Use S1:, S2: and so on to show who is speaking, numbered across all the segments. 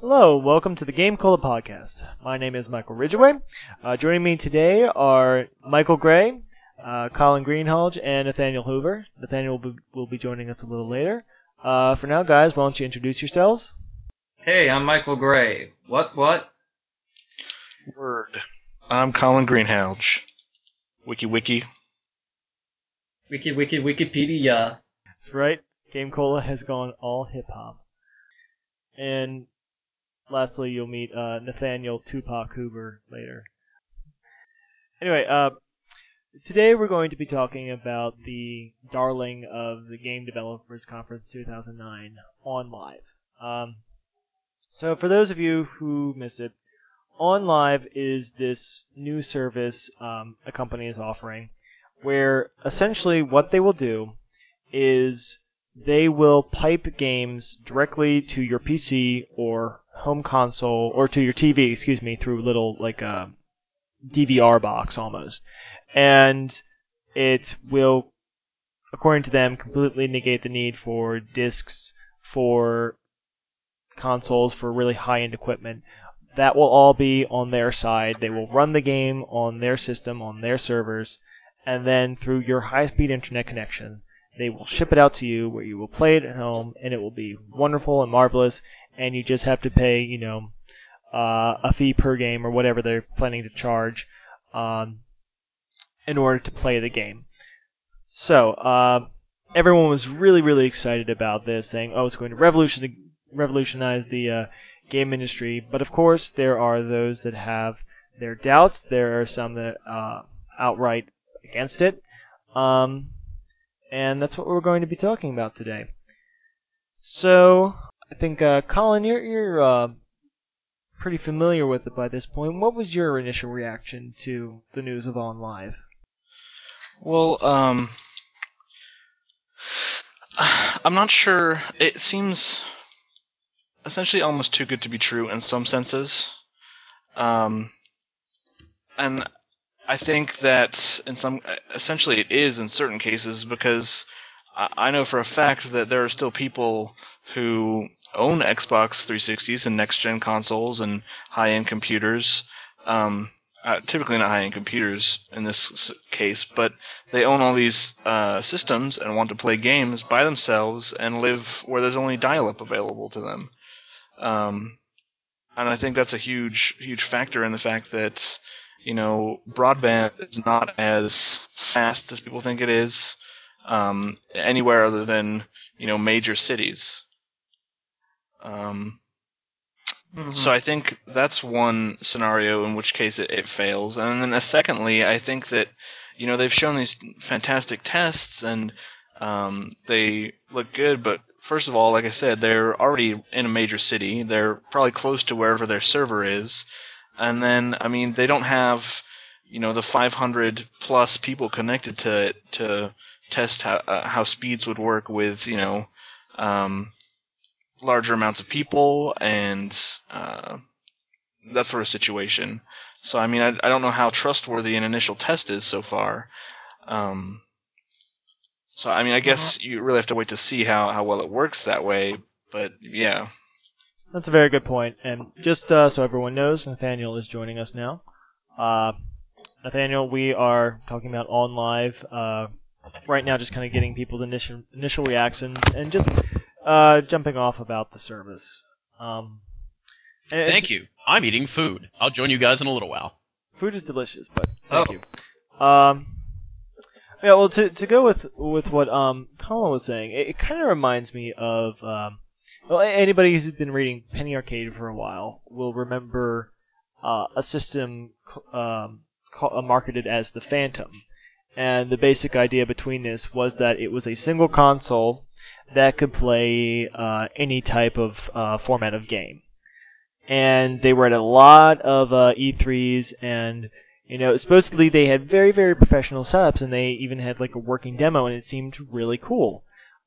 S1: Hello, welcome to the Game Cola podcast. My name is Michael Ridgeway. Uh, joining me today are Michael Gray, uh, Colin Greenhalgh, and Nathaniel Hoover. Nathaniel will be, will be joining us a little later. Uh, for now, guys, why don't you introduce yourselves?
S2: Hey, I'm Michael Gray. What, what?
S3: Word. I'm Colin Greenhalgh. Wiki wiki.
S2: Wiki, wiki, Wikipedia.
S1: That's right, Game Cola has gone all hip hop. And lastly, you'll meet uh, Nathaniel Tupac Hoover later. Anyway, uh, today we're going to be talking about the darling of the Game Developers Conference 2009 OnLive. Um, so, for those of you who missed it, OnLive is this new service um, a company is offering where essentially what they will do is they will pipe games directly to your PC or home console or to your TV, excuse me, through a little like uh, a DVR box almost, and it will, according to them, completely negate the need for discs for consoles for really high-end equipment. That will all be on their side. They will run the game on their system, on their servers, and then through your high-speed internet connection, they will ship it out to you where you will play it at home, and it will be wonderful and marvelous. And you just have to pay, you know, uh, a fee per game or whatever they're planning to charge um, in order to play the game. So uh, everyone was really, really excited about this, saying, "Oh, it's going to revolutionize revolutionize the uh, game industry." But of course, there are those that have their doubts. There are some that uh, outright against it. Um, and that's what we're going to be talking about today. So, I think, uh, Colin, you're, you're uh, pretty familiar with it by this point. What was your initial reaction to the news of OnLive?
S3: Well, um, I'm not sure. It seems essentially almost too good to be true in some senses. Um, and I think that in some, essentially, it is in certain cases because I know for a fact that there are still people who own Xbox 360s and next gen consoles and high end computers. Um, uh, typically not high end computers in this case, but they own all these uh, systems and want to play games by themselves and live where there's only dial up available to them. Um, and I think that's a huge, huge factor in the fact that you know, broadband is not as fast as people think it is um, anywhere other than you know major cities. Um, mm-hmm. So I think that's one scenario in which case it, it fails, and then uh, secondly, I think that you know they've shown these fantastic tests and um, they look good, but first of all, like I said, they're already in a major city. They're probably close to wherever their server is and then I mean they don't have you know the 500 plus people connected to it to test how uh, how speeds would work with you know um, larger amounts of people and uh, that sort of situation. So I mean I, I don't know how trustworthy an initial test is so far. Um, so I mean I guess uh-huh. you really have to wait to see how, how well it works that way. But yeah.
S1: That's a very good point. And just uh, so everyone knows, Nathaniel is joining us now. Uh, Nathaniel, we are talking about OnLive uh, right now, just kind of getting people's initial initial reactions and just uh, jumping off about the service. Um,
S4: thank you. I'm eating food. I'll join you guys in a little while.
S1: Food is delicious, but thank oh. you. Um, yeah, well, to to go with with what um Colin was saying, it, it kind of reminds me of um, well, anybody who's been reading Penny Arcade for a while will remember uh, a system um, called, uh, marketed as the Phantom. And the basic idea between this was that it was a single console that could play uh, any type of uh, format of game. And they were at a lot of uh, E3s, and you know, supposedly they had very, very professional setups, and they even had like a working demo, and it seemed really cool.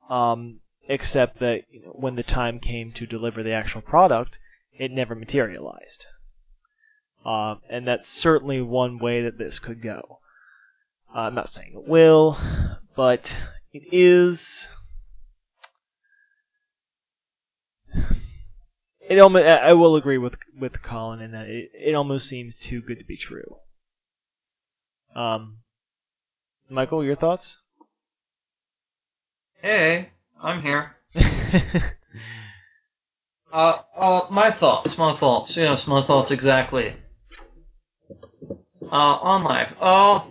S1: Um, except that you know, when the time came to deliver the actual product, it never materialized. Uh, and that's certainly one way that this could go. I'm not saying it will, but it is. it almost I will agree with with Colin in that it, it almost seems too good to be true. Um, Michael, your thoughts?
S2: Hey, I'm here. Uh, uh, my thoughts, my thoughts, yes, my thoughts exactly. Uh, OnLive. Uh,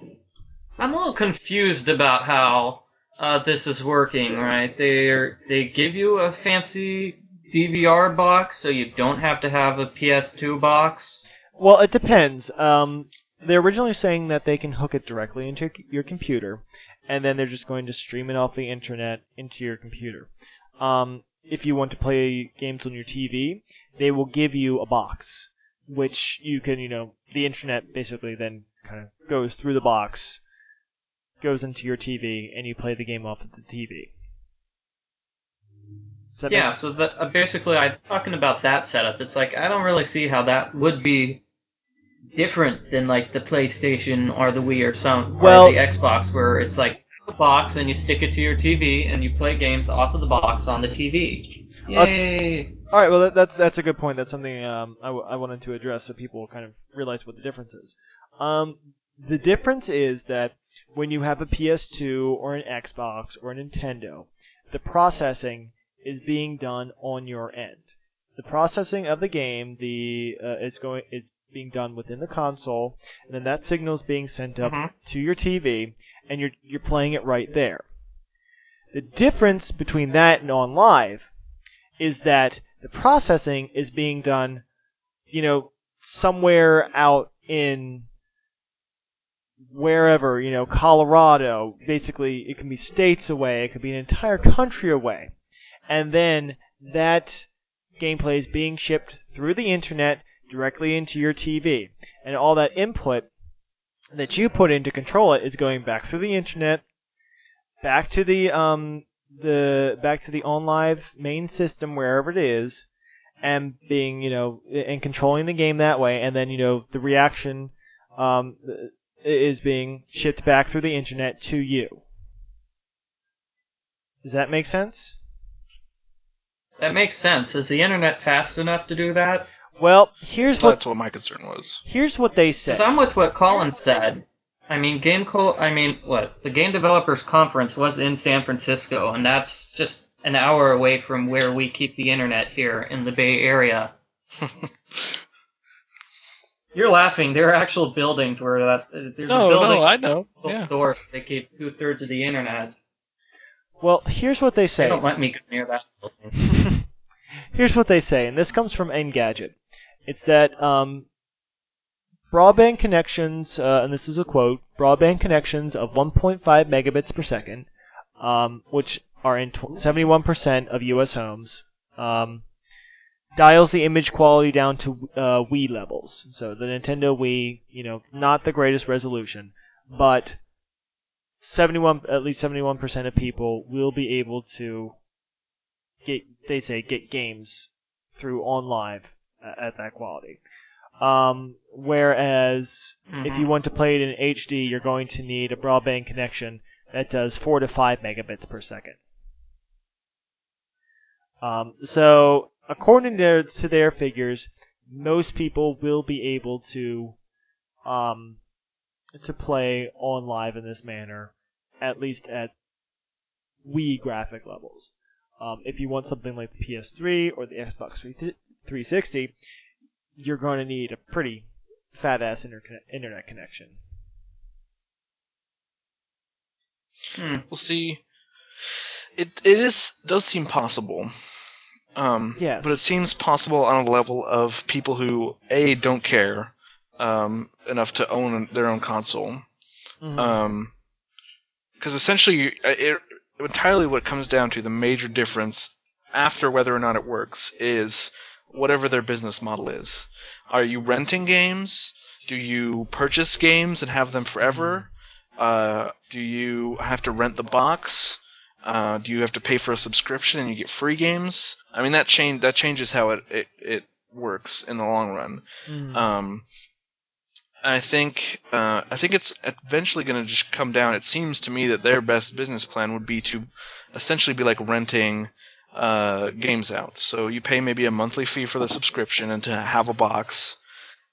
S2: I'm a little confused about how, uh, this is working, right? They they give you a fancy DVR box, so you don't have to have a PS2 box.
S1: well, it depends. Um, they're originally saying that they can hook it directly into your, computer, and then they're just going to stream it off the internet into your computer. Um, if you want to play games on your TV, they will give you a box, which you can, you know, the internet basically then kind of goes through the box, goes into your TV, and you play the game off of the TV.
S2: Yeah,
S1: make-
S2: so that, uh, basically, I'm talking about that setup. It's like, I don't really see how that would be different than, like, the PlayStation or the Wii or some,
S1: Well,
S2: or the Xbox, where it's like a box and you stick it to your TV and you play games off of the box on the TV.
S1: Uh,
S2: Yay!
S1: All right, well that, that's that's a good point. That's something um, I, w- I wanted to address so people kind of realize what the difference is. Um, the difference is that when you have a PS2 or an Xbox or a Nintendo, the processing is being done on your end. The processing of the game, the uh, it's going is being done within the console, and then that signal is being sent up
S2: Mhm.
S1: to your TV, and you're you're playing it right there. The difference between that and OnLive is that the processing is being done, you know, somewhere out in wherever, you know, Colorado. Basically, it can be states away, it could be an entire country away. And then that gameplay is being shipped through the internet directly into your TV. And all that input that you put in to control it is going back through the internet, back to the um the back to the OnLive main system wherever it is, and being you know and controlling the game that way, and then you know the reaction um is being shipped back through the internet to you. Does that make sense?
S2: That makes sense. Is the internet fast enough to do that?
S1: Well, here's what
S3: That's what my concern was.
S1: here's what they say.
S2: Because I'm with what Colin said. I mean, Game Co- I mean, what the Game Developers Conference was in San Francisco, and that's just an hour away from where we keep the internet here in the Bay Area. You're laughing. There are actual buildings where that there's a
S3: No,
S2: building
S3: no, I know.
S2: built
S3: Yeah.
S2: door. They keep two thirds of the internet.
S1: Well, here's what they
S2: They
S1: say.
S2: don't let me go near that building.
S1: Here's what they say, and this comes from Engadget. It's that um, broadband connections, uh, and this is a quote, broadband connections of 1.5 megabits per second, um, which are in 71% of U.S. homes, um, dials the image quality down to uh, Wii levels. So the Nintendo Wii, you know, not the greatest resolution, but 71, at least 71% of people will be able to get they say get games through OnLive uh, at that quality. Um, whereas if you want to play it in HD, you're going to need a broadband connection that does four to five megabits per second. Um, so according to, to their figures, most people will be able to um, to play OnLive in this manner, at least at Wii graphic levels. Um, if you want something like the PS3 or the Xbox 360, you're going to need a pretty fat ass internet connection.
S2: Hmm.
S3: We'll see. It it is does seem possible. Um,
S1: Yes.
S3: But it seems possible on a level of people who a don't care um, enough to own their own console.
S1: Mhm.
S3: Um, because essentially, uh, it, entirely what it comes down to the major difference after whether or not it works is whatever their business model is. Are you renting games? Do you purchase games and have them forever? Uh, do you have to rent the box? Uh, do you have to pay for a subscription and you get free games? I mean that change that changes how it, it, it works in the long run.
S1: Mhm.
S3: Um, I think uh, I think it's eventually going to just come down. It seems to me that their best business plan would be to essentially be like renting uh, games out. So you pay maybe a monthly fee for the subscription and to have a box,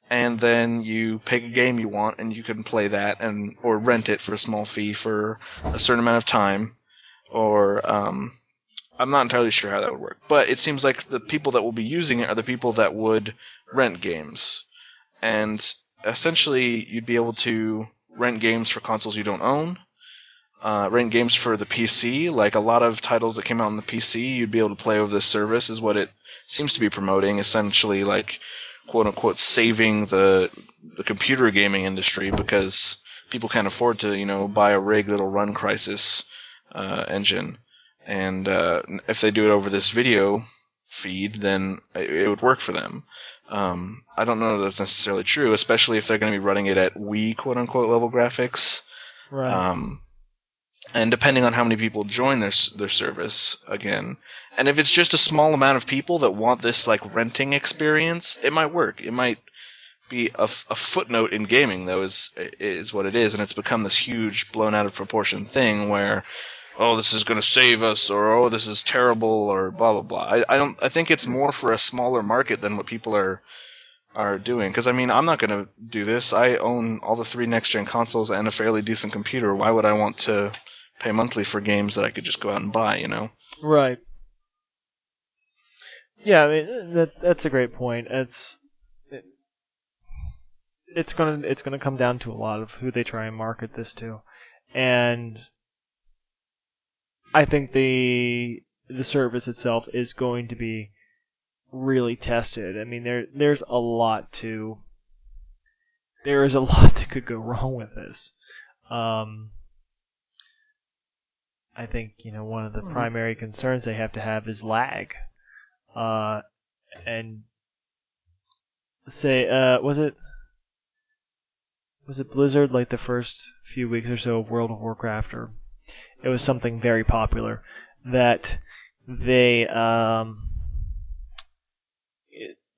S3: and then you pick a game you want and you can play that and or rent it for a small fee for a certain amount of time, or um, I'm not entirely sure how that would work. But it seems like the people that will be using it are the people that would rent games, and essentially you'd be able to rent games for consoles you don't own uh, rent games for the PC. Like a lot of titles that came out on the PC, you'd be able to play over this service, is what it seems to be promoting. Essentially, like quote unquote saving the the computer gaming industry because people can't afford to you know buy a rig that'll run Crysis uh, engine, and uh, if they do it over this video feed, then it, would work for them. Um, I don't know that that's necessarily true, especially if they're going to be running it at Wii quote unquote level graphics.
S1: Right.
S3: Um, and depending on how many people join their their service again, and if it's just a small amount of people that want this like renting experience, it might work. It might be a, f- a footnote in gaming, though, is is what it is, and it's become this huge, blown out of proportion thing where, oh, this is going to save us, or oh, this is terrible, or blah blah blah. I, I don't. I think it's more for a smaller market than what people are are doing. Because I mean, I'm not going to do this. I own all the three next gen consoles and a fairly decent computer. Why would I want to pay monthly for games that I could just go out and buy? You know.
S1: Right. Yeah, I mean that that's a great point. It's it, it's gonna it's gonna come down to a lot of who they try and market this to, and I think the the service itself is going to be really tested. I mean there there's a lot to there is a lot that could go wrong with this. Um, I think you know one of the
S2: Mhm.
S1: primary concerns they have to have is lag, uh, and say uh, was it was it Blizzard like the first few weeks or so of World of Warcraft or it was something very popular that they um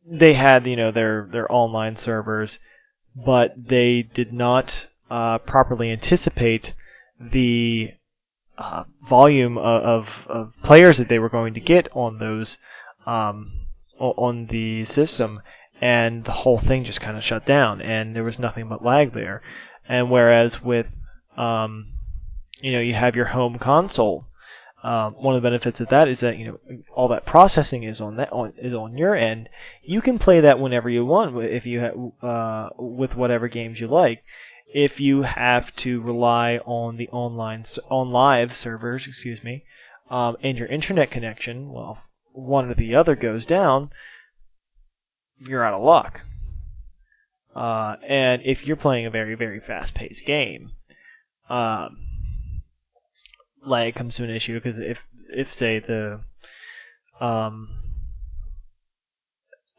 S1: they had you know their their online servers but they did not uh, properly anticipate the uh, volume of, of, players that they were going to get on those um, on the system, and the whole thing just kind of shut down, and there was nothing but lag there. And whereas with um, you know you have your home console, um, one of the benefits of that is that you know all that processing is on that on, is on your end. You can play that whenever you want if you ha- uh, with whatever games you like. If you have to rely on the online OnLive servers, excuse me, um, and your internet connection, well, one or the other goes down, you're out of luck. Uh, and if you're playing a very very fast paced game, um, lag comes to an issue because if if say the um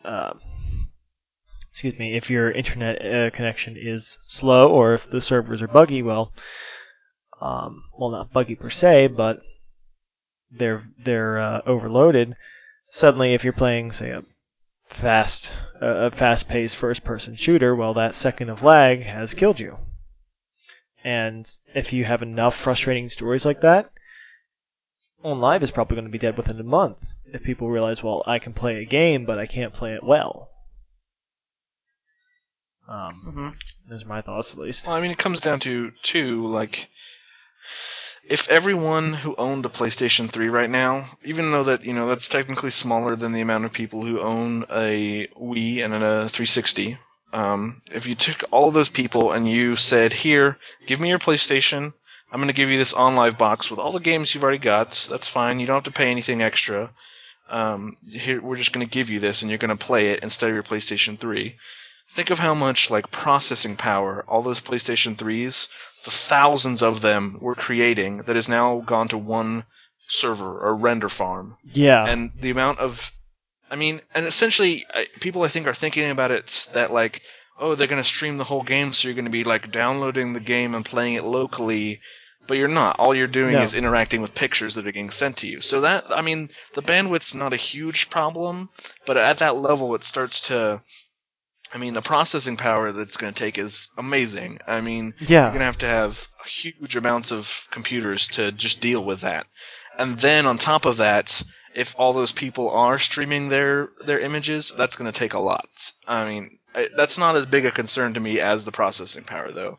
S1: uh, excuse me if your internet uh, connection is slow or if the servers are buggy well um well not buggy per se but they're they're uh, overloaded suddenly if you're playing say a fast a fast paced first person shooter well that second of lag has killed you and if you have enough frustrating stories like that OnLive is probably going to be dead within a month if people realize, well, I can play a game, but I can't play it well. Um,
S2: hmm
S1: those are my thoughts, at least.
S3: Well, I mean, it comes down to two like. If everyone who owned a PlayStation 3 right now, even though that you know that's technically smaller than the amount of people who own a Wii and a 360, um, if you took all of those people and you said, "Here, give me your PlayStation. I'm going to give you this OnLive box with all the games you've already got. That's fine. You don't have to pay anything extra. Um, here, we're just going to give you this, and you're going to play it instead of your PlayStation 3." Think of how much like processing power all those PlayStation 3s, the thousands of them were creating that has now gone to one server or render farm
S1: Yeah.
S3: and the amount of i mean and essentially I- people i think are thinking about it that like oh they're going to stream the whole game so you're going to be like downloading the game and playing it locally but you're not all you're doing
S1: No.
S3: is interacting with pictures that are getting sent to you so that i mean the bandwidth's not a huge problem but at that level it starts to i mean the processing power that it's going to take is amazing i mean you're going to have to have huge amounts of computers to just deal with that. And then on top of that, if all those people are streaming their their images, that's going to take a lot. I mean, I, that's not as big a concern to me as the processing power, though.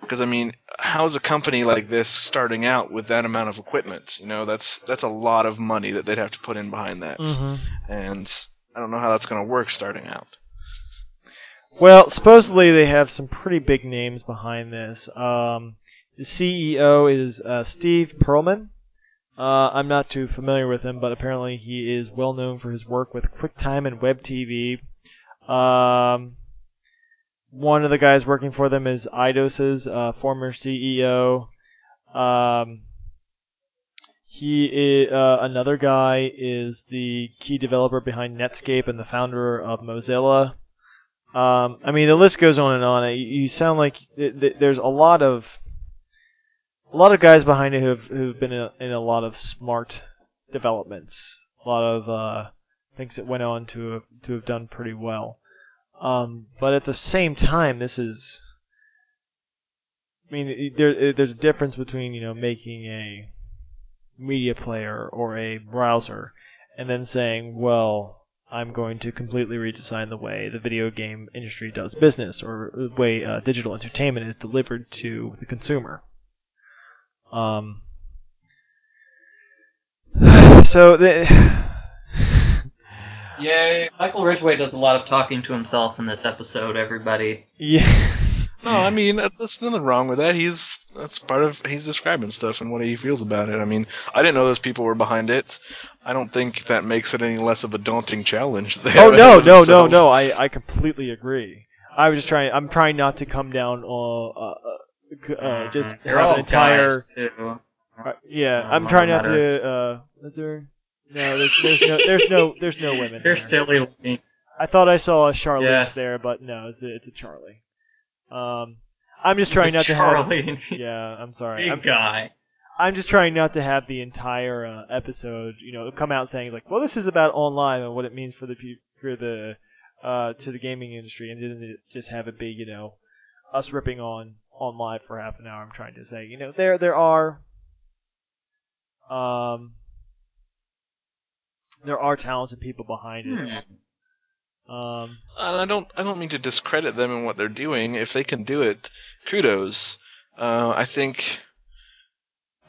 S3: Because I mean, how is a company like this starting out with that amount of equipment? You know, that's that's a lot of money that they'd have to put in behind that, and I don't know how that's going to work starting out.
S1: Well, supposedly they have some pretty big names behind this. Um, the CEO is uh, Steve Perlman. Uh, I'm not too familiar with him, but apparently he is well known for his work with QuickTime and WebTV. Um, one of the guys working for them is Eidos's uh, former CEO. Um, he is, uh, another guy is the key developer behind Netscape and the founder of Mozilla. Um, I mean, the list goes on and on. You sound like th- th- there's a lot of a lot of guys behind it who've who've been in a, in a lot of smart developments, a lot of uh, things that went on to have, to have done pretty well. Um, but at the same time, this is. I mean, there, there's a difference between you know making a media player or a browser, and then saying, well, I'm going to completely redesign the way the video game industry does business or the way uh, digital entertainment is delivered to the consumer. Um, so the
S2: Yay! Michael Ridgway does a lot of talking to himself in this episode. Everybody.
S1: yeah,
S3: No, I mean that- that's nothing wrong with that. He's that's part of he's describing stuff and what he feels about it. I mean, I didn't know those people were behind it. I don't think that makes it any less of a daunting challenge. They
S1: oh
S3: have
S1: no no no no I, I completely agree. I was just trying. I'm trying not to come down uh, uh, c- uh, just
S2: They're
S1: have
S2: all
S1: an entire. Uh, yeah, I'm trying not
S2: no
S1: to. Uh, is there? No, there's, there's no, there's no, there's no women.
S2: They're
S1: here.
S2: silly looking.
S1: I thought I saw a Charlize
S2: Yes.
S1: there, but no, it's a, it's a Charlie. Um, I'm just trying not to have.
S2: Charlie,
S1: Yeah, I'm sorry.
S2: big
S1: I'm,
S2: guy.
S1: I'm just trying not to have the entire uh, episode, you know, come out saying like, well, this is about online and what it means for the for the uh, to the gaming industry, and then it just have it be, you know, us ripping on OnLive for half an hour. I'm trying to say, you know, there there are um there are talented people behind it.
S2: Hmm.
S1: Um,
S3: And I don't I don't mean to discredit them and what they're doing. If they can do it, kudos. Uh, I think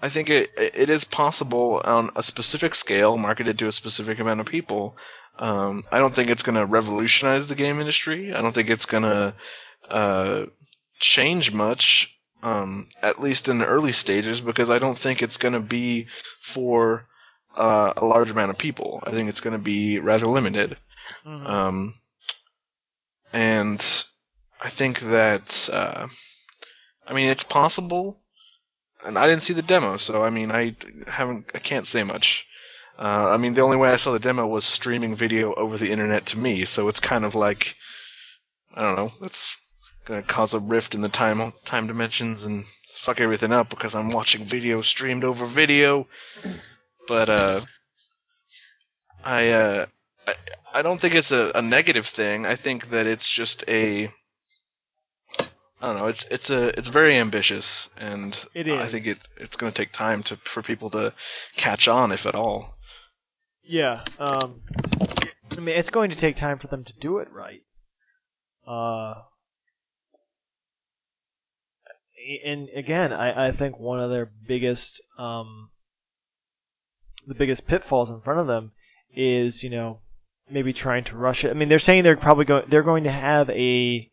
S3: I think it it is possible on a specific scale, marketed to a specific amount of people. Um, I don't think it's going to revolutionize the game industry. I don't think it's going to uh, change much, um, at least in the early stages, because I don't think it's going to be for uh, a large amount of people. I think it's going to be rather limited.
S1: mhm.
S3: Um, and I think that, uh, I mean, it's possible. And I didn't see the demo, so I mean, I haven't, I can't say much. Uh, I mean, the only way I saw the demo was streaming video over the internet to me, so it's kind of like, I don't know, it's gonna cause a rift in the time time dimensions and fuck everything up because I'm watching video streamed over video. But uh, I uh, I, I don't think it's a, a negative thing. I think that it's just a I don't know. It's it's a it's very ambitious, and
S1: It
S3: I think it it's going to take time to for people to catch on, if at all.
S1: Yeah. Um, I mean, it's going to take time for them to do it right. Uh, and again, I, I think one of their biggest, um, the biggest pitfalls in front of them is, you know, maybe trying to rush it. I mean, they're saying they're probably going, they're going to have a,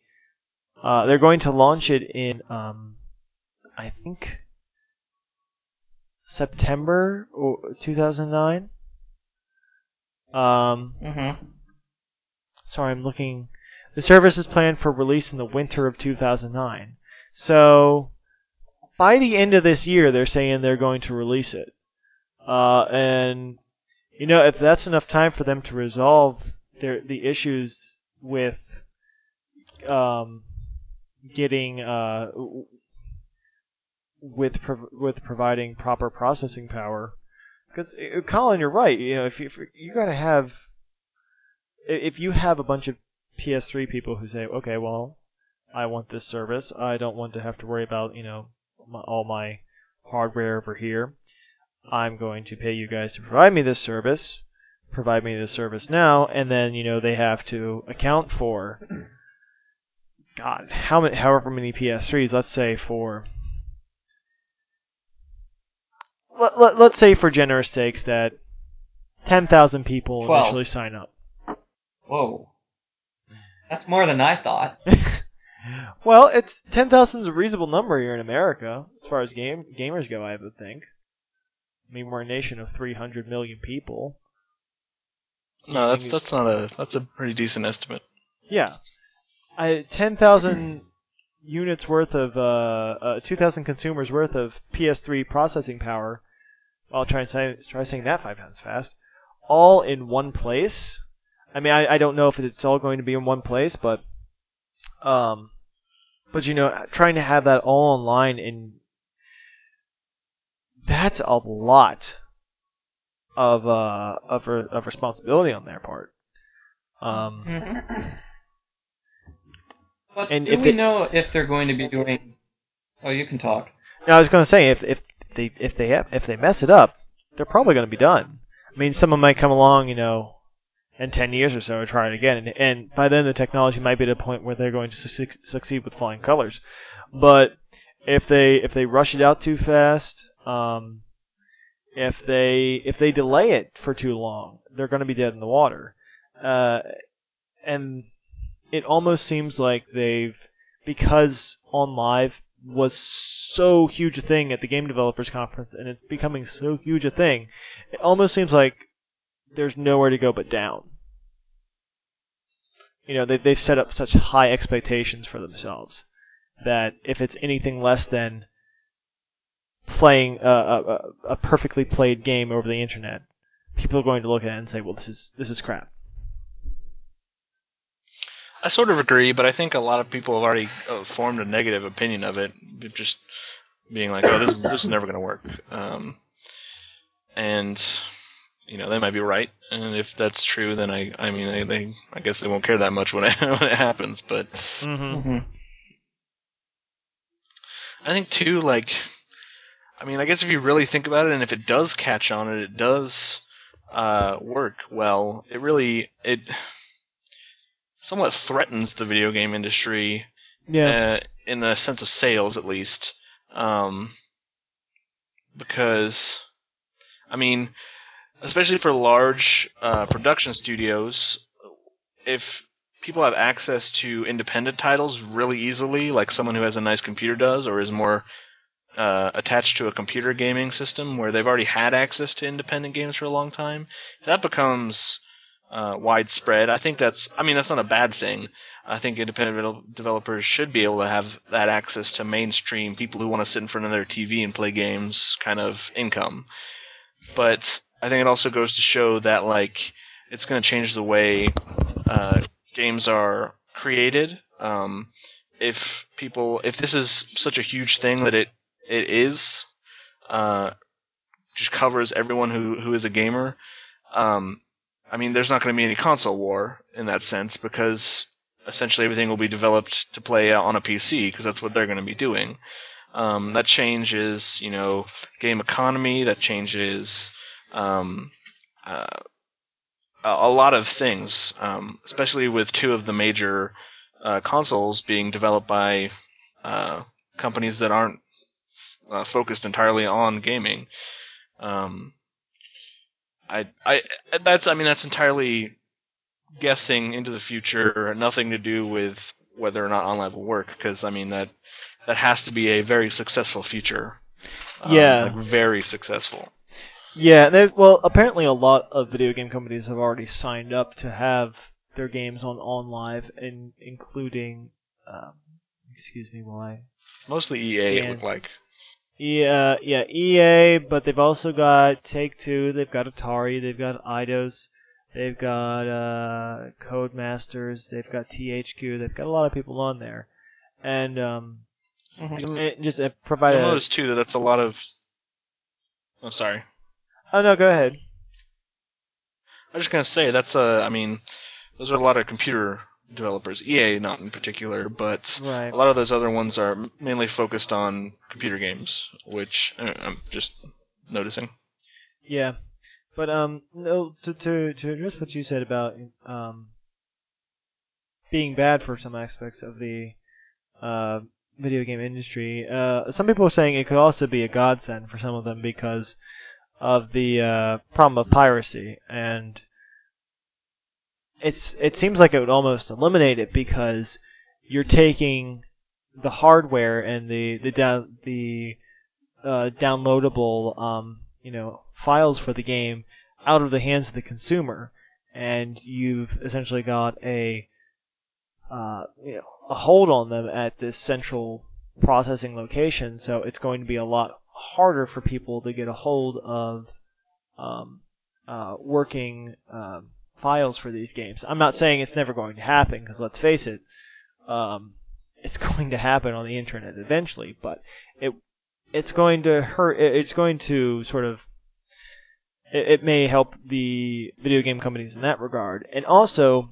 S1: uh, they're going to launch it in, um, I think September 2009. Um,
S2: Mm-hmm.
S1: sorry, I'm looking. The service is planned for release in the winter of 2009. So, by the end of this year, they're saying they're going to release it. Uh, and, you know, if that's enough time for them to resolve their, the issues with, um, getting, uh, with, with providing proper processing power. Because, Colin, you're right. You know, if you, if you gotta have if you have a bunch of PS3 people who say, okay, well, I want this service. I don't want to have to worry about, you know, my, all my hardware over here. I'm going to pay you guys to provide me this service, provide me this service now, and then you know they have to account for God, how many, however many PS3s, let's say for let, let, let's say for generous sakes that 10,000 people
S2: Twelve.
S1: initially sign up.
S2: Whoa. That's more than I thought.
S1: well, it's 10,000 is a reasonable number here in America as far as game gamers go, I would think. I mean, we're a nation of 300 million people.
S3: No, that's that's not a that's a pretty decent estimate.
S1: Yeah. I, 10,000 units worth of, uh, uh, 2,000 consumers worth of PS3 processing power. I'll try and say, try saying that five times fast. All in one place. I mean, I, I don't know if it's all going to be in one place, but, um, but you know, trying to have that all online and that's a lot of, uh, of, of responsibility on their part. Um,
S2: But
S1: And
S2: do
S1: if
S2: we
S1: it-
S2: know if they're going to be doing? Oh, you can talk.
S1: Now, I was going to say if if they if they have, if they mess it up, they're probably going to be done. I mean, someone might come along, you know, in ten years or so, and try it again, and, and by then the technology might be at a point where they're going to su- succeed with flying colors. But if they if they rush it out too fast, um, if they if they delay it for too long, they're going to be dead in the water. Uh, and it almost seems like they've because OnLive was so huge a thing at the game developers conference and it's becoming so huge a thing it almost seems like there's nowhere to go but down. You know they, they've set up such high expectations for themselves that if it's anything less than playing a, a, a perfectly played game over the internet people are going to look at it and say well this is this is crap.
S3: I sort of agree, but I think a lot of people have already uh, formed a negative opinion of it, just being like, "Oh, this is this is never going to work," um, and you know they might be right. And if that's true, then I I mean they, they I guess they won't care that much when it when it happens. But
S1: mm-hmm.
S2: Mm-hmm.
S3: I think too, like, I mean, I guess if you really think about it, and if it does catch on and it does uh, work well, it really it somewhat threatens the video game industry
S1: yeah
S3: uh, in the sense of sales, at least, um, because I mean, especially for large uh, production studios, if people have access to independent titles really easily, like someone who has a nice computer does, or is more uh, attached to a computer gaming system where they've already had access to independent games for a long time, that becomes uh, widespread. I think that's, I mean, that's not a bad thing. I think independent devel- developers should be able to have that access to mainstream people who want to sit in front of their TV and play games kind of income. But I think it also goes to show that, like, it's going to change the way uh, games are created. Um, if people, if this is such a huge thing that it it is, uh, just covers everyone who who is a gamer. Um, I mean, there's not going to be any console war in that sense because essentially everything will be developed to play on a PC because that's what they're going to be doing. Um, that changes, you know, game economy. That changes um, uh, a lot of things, um, especially with two of the major uh, consoles being developed by uh, companies that aren't uh, focused entirely on gaming. Um, I, I, that's, I mean, that's entirely guessing into the future, nothing to do with whether or not online will work, because I mean that that has to be a very successful future. Um,
S1: Yeah.
S3: like very successful.
S1: Yeah, they- well, apparently a lot of video game companies have already signed up to have their games on OnLive, and including, um, excuse me, while I
S3: It's mostly EA. It looked like.
S1: yeah yeah EA, but they've also got Take Two, they've got Atari, they've got Eidos, they've got uh, Codemasters, they've got THQ, they've got a lot of people on there, and um,
S2: Mm-hmm.
S1: and just uh, provide
S3: You'll
S1: a.
S3: notice too that that's a lot of. I'm sorry.
S1: Oh no, go ahead.
S3: I was just gonna say that's uh, I mean, those are a lot of computer developers. EA not in particular, but
S1: Right.
S3: a lot of those other ones are mainly focused on computer games, which uh, I'm just noticing.
S1: Yeah, but um, no, to to to address what you said about um being bad for some aspects of the uh video game industry, uh, some people are saying it could also be a godsend for some of them because of the uh, problem of piracy, and it's it seems like it would almost eliminate it because you're taking the hardware and the the down the uh, downloadable um, you know files for the game out of the hands of the consumer, and you've essentially got a uh, you know, a hold on them at this central processing location. So it's going to be a lot harder for people to get a hold of um, uh, working um, files for these games. I'm not saying it's never going to happen because let's face it, um, it's going to happen on the internet eventually. But it it's going to hurt. It's going to sort of it, may help the video game companies in that regard, and also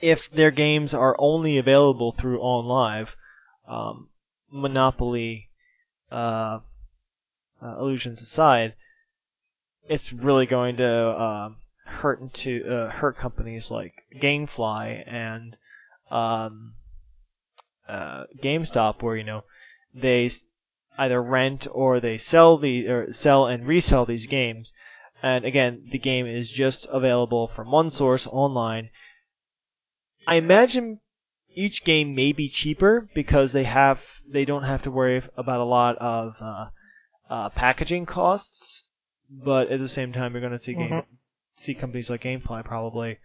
S1: if their games are only available through OnLive, um, Monopoly uh, uh, illusions aside, it's really going to um hurt into uh, hurt companies like GameFly and um, uh, GameStop, where you know they either rent or they sell the or sell and resell these games. And again, the game is just available from one source online. I imagine each game may be cheaper because they have they don't have to worry about a lot of uh, uh, packaging costs. But at the same time, you're going to see game
S2: Mhm.
S1: see companies like GameFly probably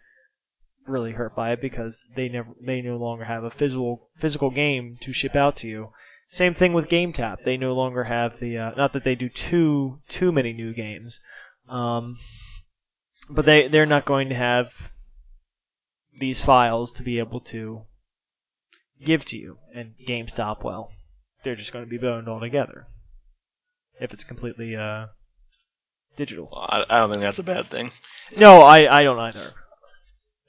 S1: really hurt by it because they never they no longer have a physical physical game to ship out to you. Same thing with GameTap. They no longer have the uh, not that they do too too many new games, um, but they they're not going to have these files to be able to give to you. And GameStop, well, they're just going to be boned altogether if it's completely uh, digital.
S3: Well, I, I don't think that's a bad thing.
S1: No, I I don't either.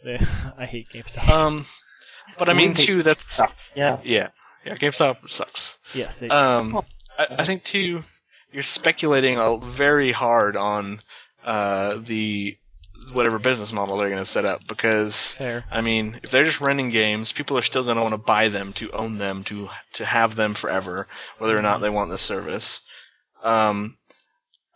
S1: I hate GameStop.
S3: Um, but I mean, too, that's
S5: Yeah.
S3: yeah, yeah. GameStop sucks.
S1: yes, they,
S3: Um, I, I think too, you're speculating a, very hard on uh, the whatever business model they're going to set up because
S1: fair.
S3: I mean, if they're just renting games, people are still going to want to buy them, to own them, to to have them forever, whether or not they want the service. Um,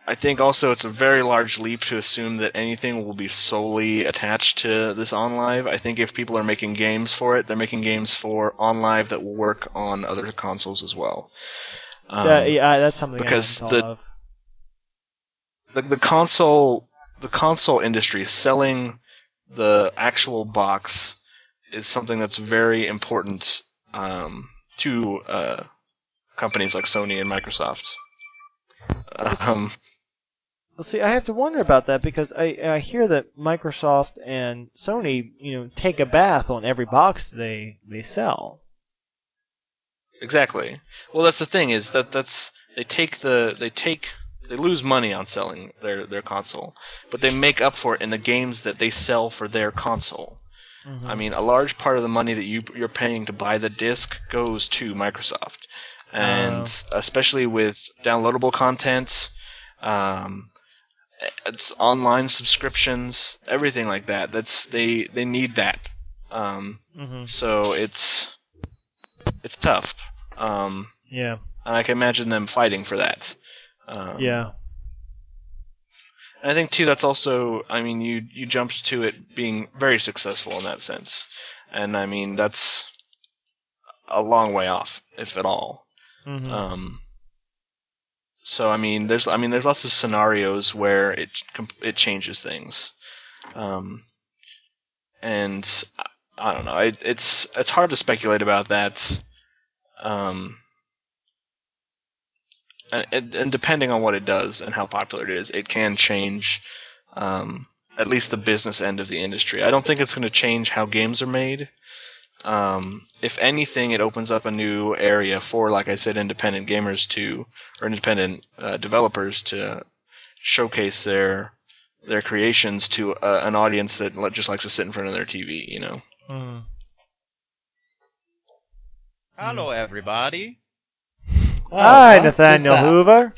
S3: I think also it's a very large leap to assume that anything will be solely attached to this OnLive. I think if people are making games for it, they're making games for OnLive that will work on other consoles as well. Um,
S1: That- yeah, that's something
S3: because the- the, the console the console industry selling the actual box is something that's very important um, to uh, companies like Sony and Microsoft. Um,
S1: Well, see, I have to wonder about that because I I hear that Microsoft and Sony, you know, take a bath on every box they they sell.
S3: exactly. Well, that's the thing is that that's they take the they take they lose money on selling their their console, but they make up for it in the games that they sell for their console. I mean, a large part of the money that you you're paying to buy the disc goes to Microsoft, and especially with downloadable contents. um, it's online subscriptions, everything like that. That's they they need that. Um,
S1: hmm
S3: so it's it's tough. Um,
S1: Yeah,
S3: and I can imagine them fighting for that. Um,
S1: yeah,
S3: And I think too that's also I mean you you jumped to it being very successful in that sense. And I mean that's a long way off if at all.
S1: hmm
S3: Um so I mean there's I mean there's lots of scenarios where it it changes things. Um and I- don't know. It, it's it's hard to speculate about that. Um and, and depending on what it does and how popular it is, it can change um, at least the business end of the industry. I don't think it's going to change how games are made. Um, if anything, it opens up a new area for, like I said, independent gamers to, or independent uh, developers to showcase their their creations to uh, an audience that just likes to sit in front of their TV. You know.
S1: hmm
S4: Hello, everybody.
S5: Oh,
S1: Hi. Nathaniel Hoover.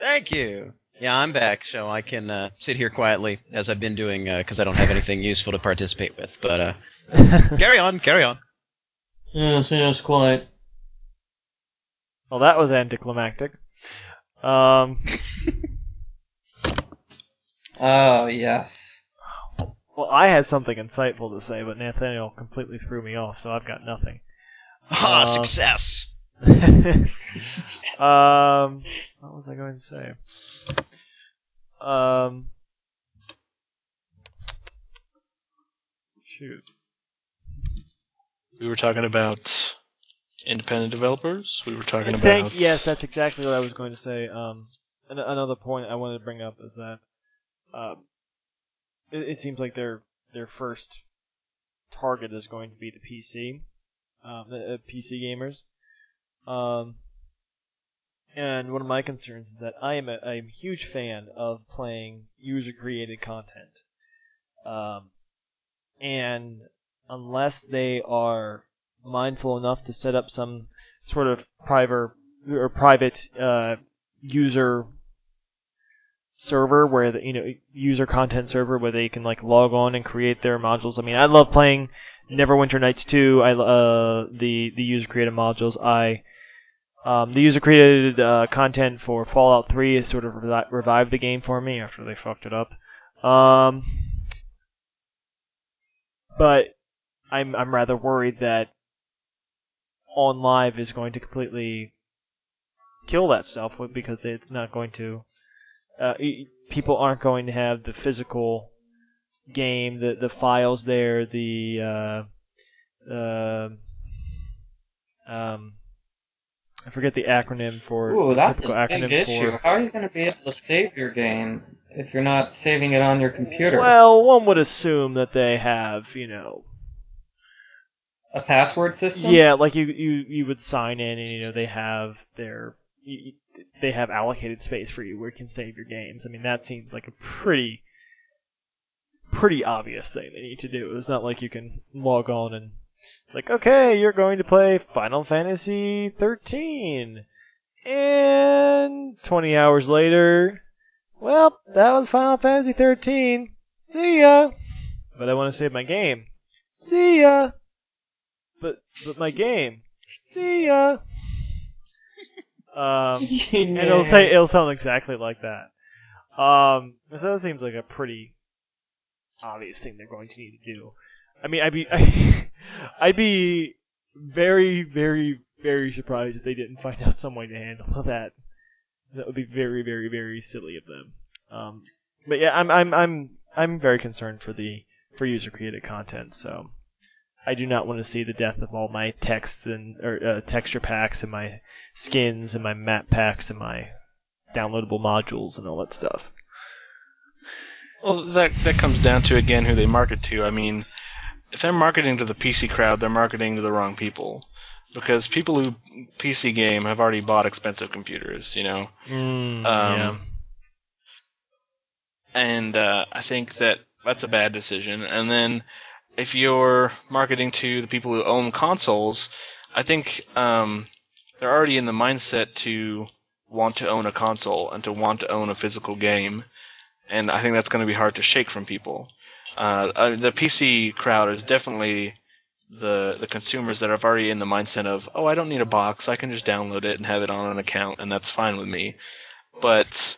S4: Thank you. Yeah, I'm back, so I can uh, sit here quietly as I've been doing because I don't have anything useful to participate with. But uh, carry on, carry on.
S2: Yes, yes, quite.
S1: Well, that was anticlimactic. Um,
S2: Oh, yes.
S1: well, I had something insightful to say, but Nathaniel completely threw me off, so I've got nothing.
S4: Ah,
S1: Uh,
S4: success.
S1: um, what was I going to say? Um, shoot.
S3: We were talking about independent developers. We were talking
S1: I
S3: about
S1: think yes, that's exactly what I was going to say. Um, an- another point I wanted to bring up is that um, it, it seems like their their first target is going to be the PC, um, the uh, PC gamers. Um, and one of my concerns is that I am a, I'm a huge fan of playing user created content. Um, and unless they are mindful enough to set up some sort of private or private uh, user server where the you know user content server where they can like log on and create their modules. I mean, I love playing Neverwinter Nights 2. I uh the the user created modules. I um, the user created uh, content for Fallout 3 has sort of revi- revived the game for me after they fucked it up. Um, but I'm I'm rather worried that OnLive is going to completely kill that stuff because it's not going to. Uh, people aren't going to have the physical game, the the files there, the uh, uh, um, I forget the acronym for
S2: Ooh, that's
S1: typical
S2: a big issue.
S1: for.
S2: How are you going to be able to save your game if you're not saving it on your computer?
S1: Well, one would assume that they have, you know,
S2: a password system?
S1: Yeah, like you, you, you would sign in, and you know they have their, you- they have allocated space for you where you can save your games. I mean, that seems like a pretty, pretty obvious thing they need to do. It's not like you can log on and it's like, okay, you're going to play Final Fantasy 13, and 20 hours later, well, that was Final Fantasy 13. See ya. But I want to save my game. See ya but but my game. See ya. Um, and it'll say it'll sound exactly like that. Um, so that seems like a pretty obvious thing they're going to need to do. I mean, I'd be I'd be very very very surprised if they didn't find out some way to handle that. That would be very very very silly of them. Um, but yeah, I'm I'm I'm I'm very concerned for the for user created content. So I do not want to see the death of all my texts and or uh, texture packs and my skins and my map packs and my downloadable modules and all that stuff.
S3: Well, that that comes down to again who they market to. I mean, if they're marketing to the PC crowd, they're marketing to the wrong people, because people who PC game have already bought expensive computers. You know,
S1: Mm,
S3: um, and uh, I think that that's a bad decision. And then if you're marketing to the people who own consoles, I think um, they're already in the mindset to want to own a console and to want to own a physical game, and I think that's going to be hard to shake from people. Uh, uh, the PC crowd is definitely the the consumers that are already in the mindset of, oh, I don't need a box, I can just download it and have it on an account, and that's fine with me. But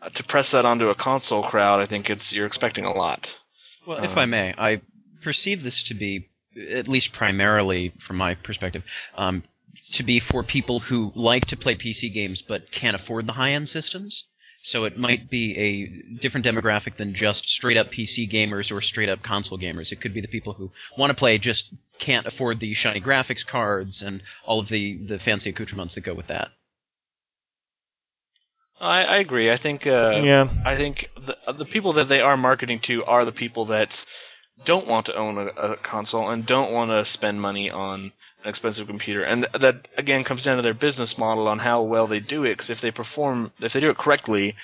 S3: uh, to press that onto a console crowd, I think it's you're expecting a lot.
S4: Well, if
S3: Um,
S4: I may, I perceive this to be, at least primarily from my perspective, um, to be for people who like to play PC games but can't afford the high-end systems. So it might be a different demographic than just straight up PC gamers or straight up console gamers. It could be the people who want to play just can't afford the shiny graphics cards and all of the, the fancy accoutrements that go with that.
S3: I, I agree. I think uh,
S1: yeah.
S3: I think the the people that they are marketing to are the people that don't want to own a, a console and don't want to spend money on an expensive computer, and that again comes down to their business model on how well they do it. Because if they perform, if they do it correctly,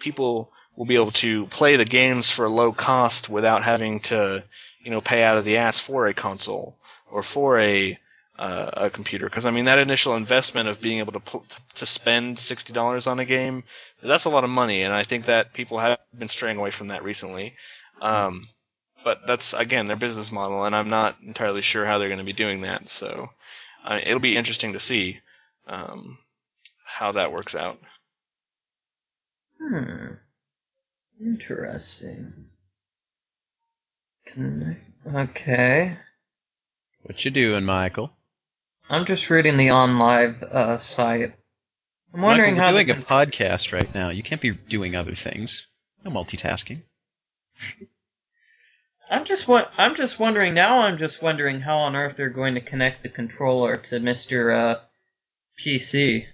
S3: people will be able to play the games for a low cost without having to, you know, pay out of the ass for a console or for a uh, a computer because I mean that initial investment of being able to pl- to spend sixty dollars on a game that's a lot of money, and I think that people have been straying away from that recently. Um, but that's again their business model, and I'm not entirely sure how they're going to be doing that. So uh, it'll be interesting to see um, how that works out.
S2: Hmm. Interesting. Can Okay.
S4: What you doing, Michael?
S2: I'm just reading the OnLive uh, site. I'm wondering
S4: Michael,
S2: how
S4: we're doing
S2: the
S4: a podcast right now. You can't be doing other things. No multitasking.
S2: I'm just what I'm just wondering now. I'm just wondering how on earth they're going to connect the controller to Mr. Uh, PC.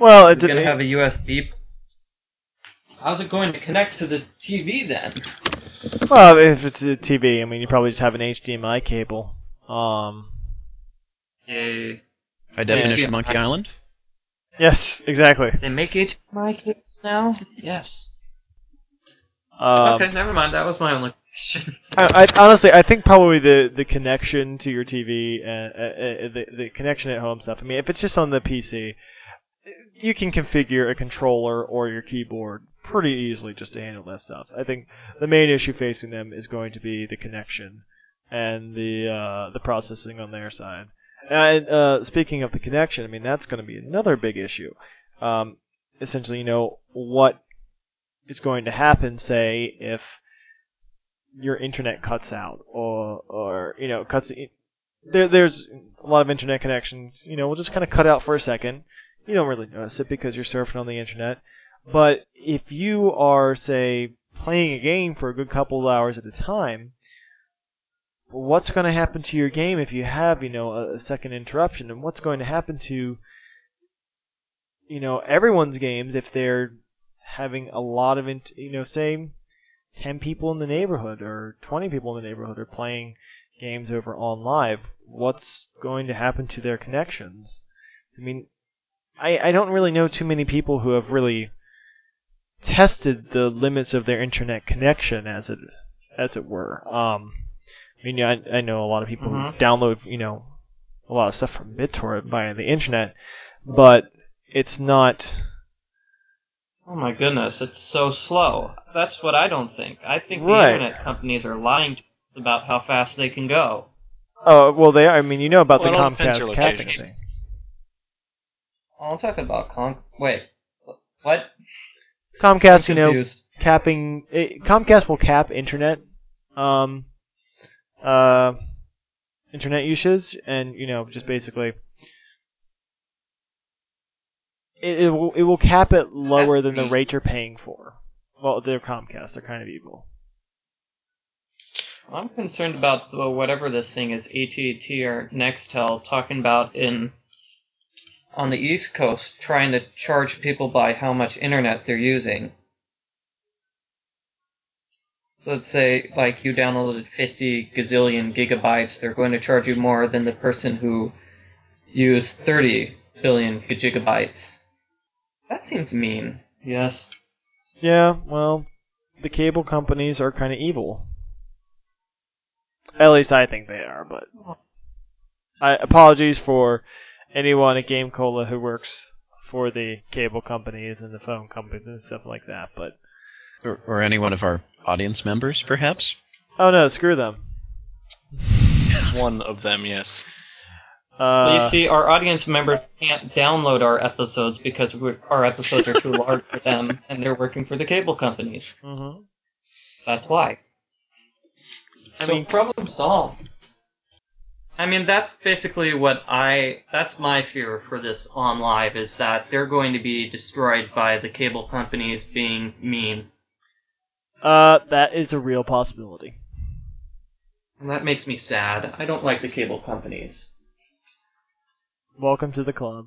S1: Well,
S2: It's going to have a USB. How's it going to connect to the TV then?
S1: well, if it's a TV, I mean, you probably just have an HDMI cable. Um,
S2: They
S4: High definition
S2: Yeah.
S4: Monkey Island.
S1: yes, exactly.
S2: they make HDMI cables now. Yes.
S1: Um,
S2: okay, never mind. That was my only question.
S1: I, I honestly, I think probably the, the connection to your TV and uh, uh, the the connection at home stuff. I mean, if it's just on the PC, you can configure a controller or your keyboard pretty easily just to handle that stuff. I think the main issue facing them is going to be the connection and the uh, the processing on their side. And uh, speaking of the connection, I mean that's going to be another big issue. Um, essentially, you know what is going to happen, say if your internet cuts out or or you know cuts there there's a lot of internet connections you know we'll just kind of cut out for a second. You don't really notice it because you're surfing on the internet. But if you are say playing a game for a good couple of hours at a time what's going to happen to your game if you have you know a, a second interruption? And what's going to happen to you know everyone's games if they're having a lot of int- you know say 10 people in the neighborhood or 20 people in the neighborhood are playing games over OnLive, what's going to happen to their connections? I mean, I, I don't really know too many people who have really tested the limits of their internet connection as it as it were. Um, I mean, I, I know a lot of people
S2: Mhm.
S1: who download, you know, a lot of stuff from BitTorrent via the internet, but it's not
S2: Oh my goodness, it's so slow. That's what I don't think. I think the
S1: Right.
S2: internet companies are lying to us about how fast they can go.
S1: Oh well, they are. I mean, you know about
S3: Well, it
S1: the
S3: depends
S1: Comcast
S3: your
S1: capping
S3: location.
S1: thing.
S2: Oh, I'm talking about con. Wait, what?
S1: Comcast, you know,
S2: confused.
S1: capping. It, Comcast will cap internet, um, uh, internet usage, and you know, just basically, it, it will it will cap it lower than the
S2: mm.
S1: rate you're paying for. Well, they're Comcast. They're kind of evil.
S2: I'm concerned about the, whatever this thing is, AT&T or Nextel, talking about in on the East Coast, trying to charge people by how much internet they're using. So let's say, like, you downloaded 50 gazillion gigabytes, they're going to charge you more than the person who used 30 billion gigabytes. That seems mean. Yes.
S1: Yeah, well, the cable companies are kind of evil. At least I think they are, but I apologies for anyone at Game Cola who works for the cable companies and the phone companies and stuff like that. But
S4: Or, or any one of our audience members, perhaps?
S1: oh no, screw them.
S3: One of them, yes.
S2: Well,
S1: Uh,
S2: you see, our audience members can't download our episodes because we're, our episodes are too large for them, and they're working for the cable companies.
S1: mhm.
S2: That's why.
S1: I
S2: so
S1: mean-
S2: problem solved. I mean, that's basically what I. That's my fear for this OnLive is that they're going to be destroyed by the cable companies being mean,
S1: Uh, that is a real possibility.
S2: and that makes me sad. I don't like the cable companies.
S1: Welcome to the club.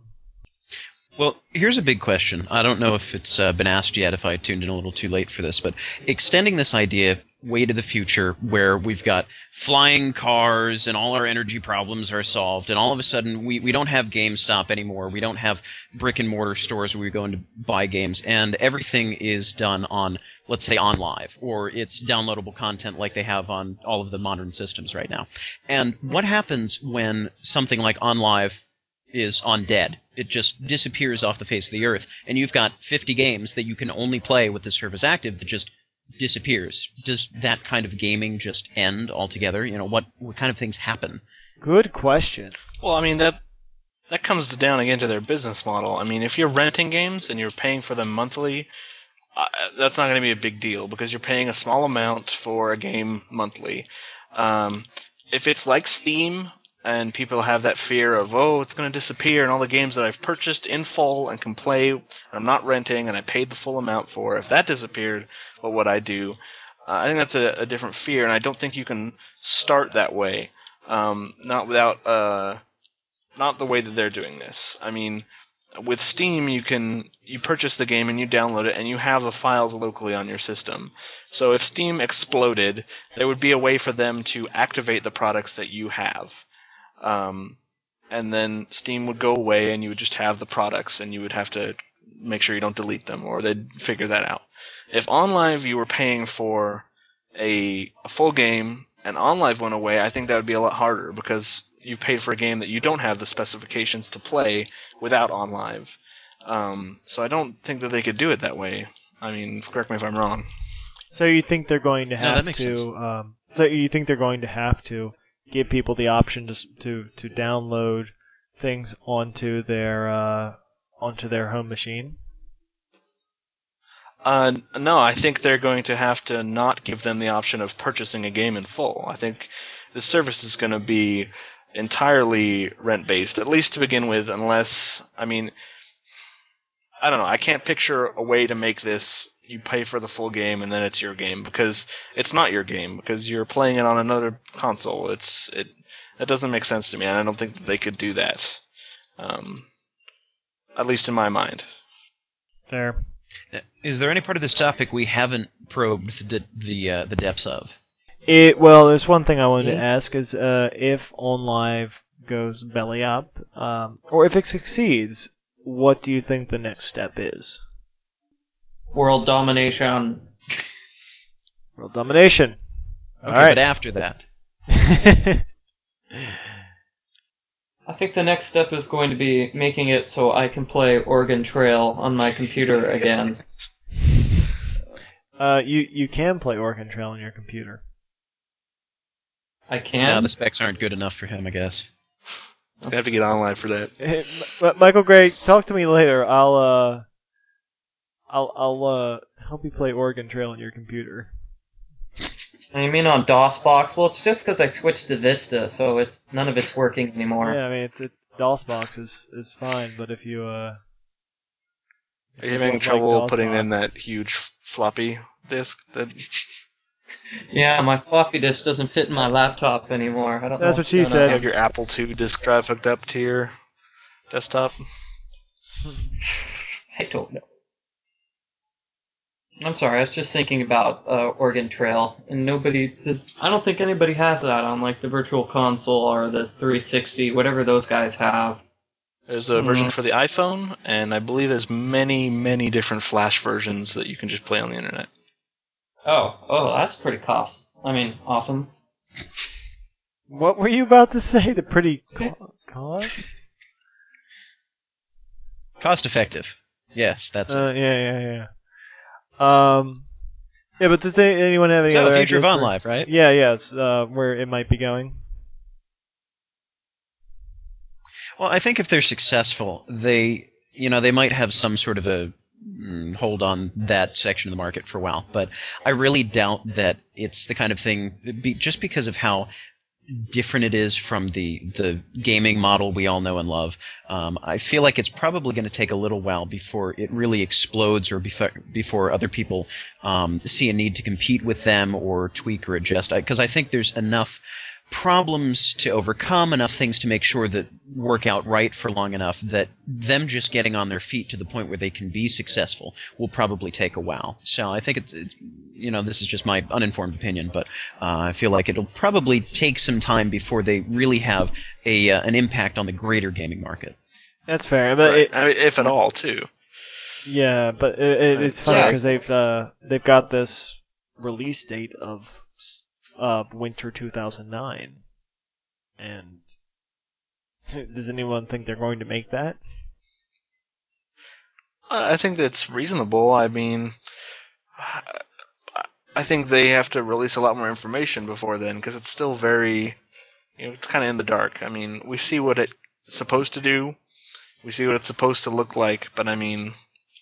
S4: Well, here's a big question. I don't know if it's uh, been asked yet, if I tuned in a little too late for this, but extending this idea way to the future where we've got flying cars and all our energy problems are solved, and all of a sudden we, we don't have GameStop anymore. We don't have brick and mortar stores where we go to buy games, and everything is done on, let's say, OnLive, or it's downloadable content like they have on all of the modern systems right now. And what happens when something like OnLive is on dead. It just disappears off the face of the earth, and you've got 50 games that you can only play with the service active that just disappears. Does that kind of gaming just end altogether? You know, what what kind of things happen?
S1: Good question.
S3: Well, I mean that that comes down again to their business model. I mean, if you're renting games and you're paying for them monthly, uh, that's not going to be a big deal because you're paying a small amount for a game monthly. Um, if it's like Steam and people have that fear of oh it's going to disappear and all the games that I've purchased in full and can play and I'm not renting and I paid the full amount for if that disappeared what would I do? Uh, I think that's a, a, different fear and I don't think you can start that way um, not without uh, not the way that they're doing this. I mean with Steam you can you purchase the game and you download it and you have the files locally on your system. So if Steam exploded there would be a way for them to activate the products that you have um, and then Steam would go away, and you would just have the products, and you would have to make sure you don't delete them, or they'd figure that out. If OnLive you were paying for a, a full game and OnLive went away, I think that would be a lot harder because you paid for a game that you don't have the specifications to play without OnLive. Um, so I don't think that they could do it that way. I mean, correct me if I'm wrong.
S1: So you think they're going to
S4: No,
S1: have
S4: that makes
S1: to?
S4: sense.
S1: Um, so you think they're going to have to give people the option to to to download things onto their uh, onto their home machine?
S3: Uh, no, I think they're going to have to not give them the option of purchasing a game in full. I think the service is going to be entirely rent based, at least to begin with, unless, I mean, I don't know. I can't picture a way to make this you pay for the full game and then it's your game because it's not your game because you're playing it on another console. It's it that doesn't make sense to me, and I don't think that they could do that. Um, at least in my mind.
S1: Fair.
S4: Is there any part of this topic we haven't probed the the, uh, the depths of?
S1: It well, there's one thing I wanted to
S2: Mhm.
S1: ask is uh, if OnLive goes belly up, um, or if it succeeds, what do you think the next step is?
S2: World domination.
S1: World domination.
S4: Okay,
S1: All right.
S4: but after that,
S2: I think the next step is going to be making it so I can play Oregon Trail on my computer again.
S1: uh, you you can play Oregon Trail on your computer.
S2: I
S4: no,
S2: can.
S4: the specs aren't good enough for him, I guess.
S3: I have to get online for that.
S1: But Michael Gray, talk to me later. I'll uh, I'll I'll uh help you play Oregon Trail on your computer.
S2: You mean on DOSBox? Well, it's just because I switched to Vista, so it's none of it's working anymore.
S1: Yeah, I mean it's it's DOSBox is is fine, but if you uh.
S3: Are you having
S1: like
S3: trouble putting in that huge floppy disk? That
S2: Yeah, my floppy disk doesn't fit in my laptop anymore. I don't know
S1: That's what
S2: what's
S1: she
S2: going
S1: said.
S3: you have your Apple II disk drive hooked up to your desktop.
S2: I don't know. I'm sorry, I was just thinking about uh, Oregon Trail, and nobody does. I don't think anybody has that on like the Virtual Console or the 360, whatever those guys have.
S3: There's a version
S2: Mhm.
S3: for the iPhone, and I believe there's many, many different Flash versions that you can just play on the internet.
S2: Oh, oh, that's pretty cost. I mean, awesome.
S1: What were you about to say? The pretty co- cost?
S4: Cost effective. Yes, that's
S1: Uh,
S4: it.
S1: yeah, yeah, yeah. Um, yeah, but does they, anyone have any
S4: So
S1: other
S4: the future of
S1: for-
S4: OnLive, right?
S1: Yeah, yes. Uh, where it might be going.
S4: Well, I think if they're successful, they you know they might have some sort of a mm, hold on that section of the market for a while. But I really doubt that it's the kind of thing be, just because of how different it is from the the gaming model we all know and love. Um, I feel like it's probably going to take a little while before it really explodes, or before before other people um, see a need to compete with them or tweak or adjust. Because I think there's enough problems to overcome, enough things to make sure that work out right for long enough that them just getting on their feet to the point where they can be successful will probably take a while. So I think it's, it's you know, this is just my uninformed opinion, but uh, I feel like it'll probably take some time before they really have a uh, an impact on the greater gaming market.
S1: That's fair, but
S3: Right.
S1: it,
S3: I mean, if at all, too.
S1: yeah, but it, it, it's funny
S2: Yeah.
S1: because they've uh, they've got this release date of uh, winter 2009, and does anyone think they're going to make that?
S3: I think that's reasonable. I mean, I think they have to release a lot more information before then because it's still very, you know, it's kind of in the dark. I mean, we see what it's supposed to do, we see what it's supposed to look like, but I mean,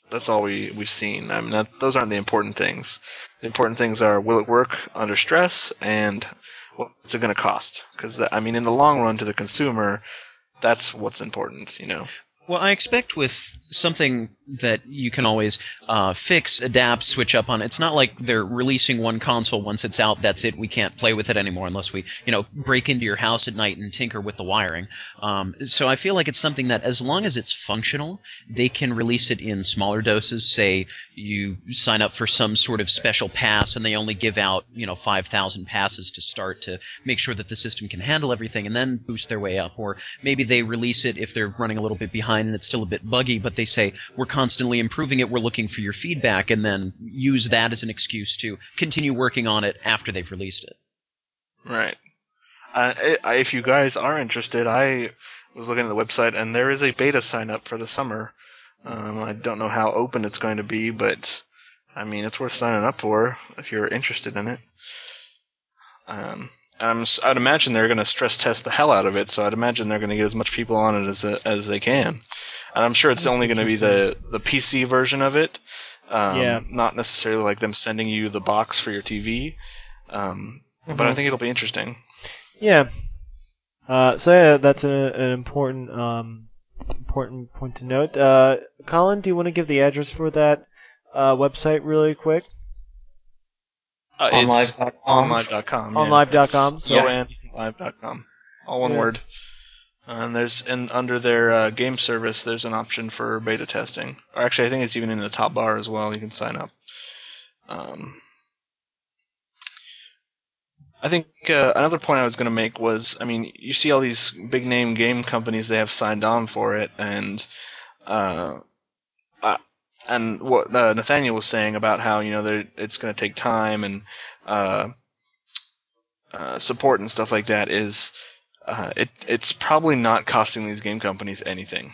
S3: that's all we we've seen. I mean, that, those aren't the important things. The important things are will it work under stress and what's it going to cost? Because I mean, in the long run, to the consumer, that's what's important. You know.
S4: Well, I expect with something that you can always uh, fix, adapt, switch up on. It's not like they're releasing one console once it's out. That's it. We can't play with it anymore unless we, you know, break into your house at night and tinker with the wiring. Um, so I feel like it's something that, as long as it's functional, they can release it in smaller doses. Say you sign up for some sort of special pass, and they only give out, you know, five thousand passes to start to make sure that the system can handle everything, and then boost their way up. Or maybe they release it if they're running a little bit behind and it's still a bit buggy, but they say we're constantly improving it. We're looking for your feedback, and then use that as an excuse to continue working on it after they've released it.
S3: Right. Uh, if you guys are interested, I was looking at the website, and there is a beta sign up for the summer. Um, I don't know how open it's going to be, but I mean, it's worth signing up for if you're interested in it. Um, I'm, I'd imagine they're going to stress test the hell out of it, so I'd imagine they're going to get as much people on it as as they can. And I'm sure it's
S1: That's
S3: only going to be the the PC version of it. Um,
S1: Yeah.
S3: Not necessarily like them sending you the box for your TV. Um, But I think it'll be interesting.
S1: Yeah. Uh, so yeah, that's a, an important um, important point to note. Uh, Colin, do you want to give the address for that uh, website really quick?
S3: Uh, it's
S2: OnLive.com.
S3: onlive.com.
S1: OnLive.com,
S3: It's
S1: so-
S3: onlive.com. All one
S1: Yeah.
S3: word. And there's and under their uh, game service, there's an option for beta testing. Or actually, I think it's even in the top bar as well. You can sign up. Um, I think uh, another point I was going to make was, I mean, you see all these big name game companies they have signed on for it, and uh, and what uh, Nathaniel was saying about how you know it's going to take time and uh, uh, support and stuff like that is uh, it it's probably not costing these game companies anything.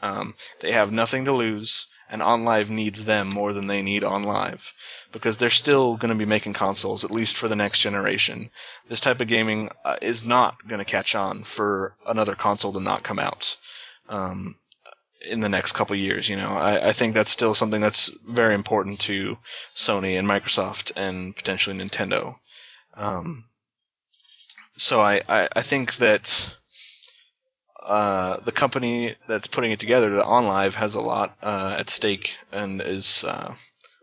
S3: Um, they have nothing to lose, and OnLive needs them more than they need OnLive because they're still going to be making consoles at least for the next generation. This type of gaming uh, is not going to catch on for another console to not come out. Um, in the next couple years, you know, I, I think that's still something that's very important to Sony and Microsoft and potentially Nintendo. Um, so I, I, I think that uh, the company that's putting it together, the OnLive, has a lot uh, at stake and is uh,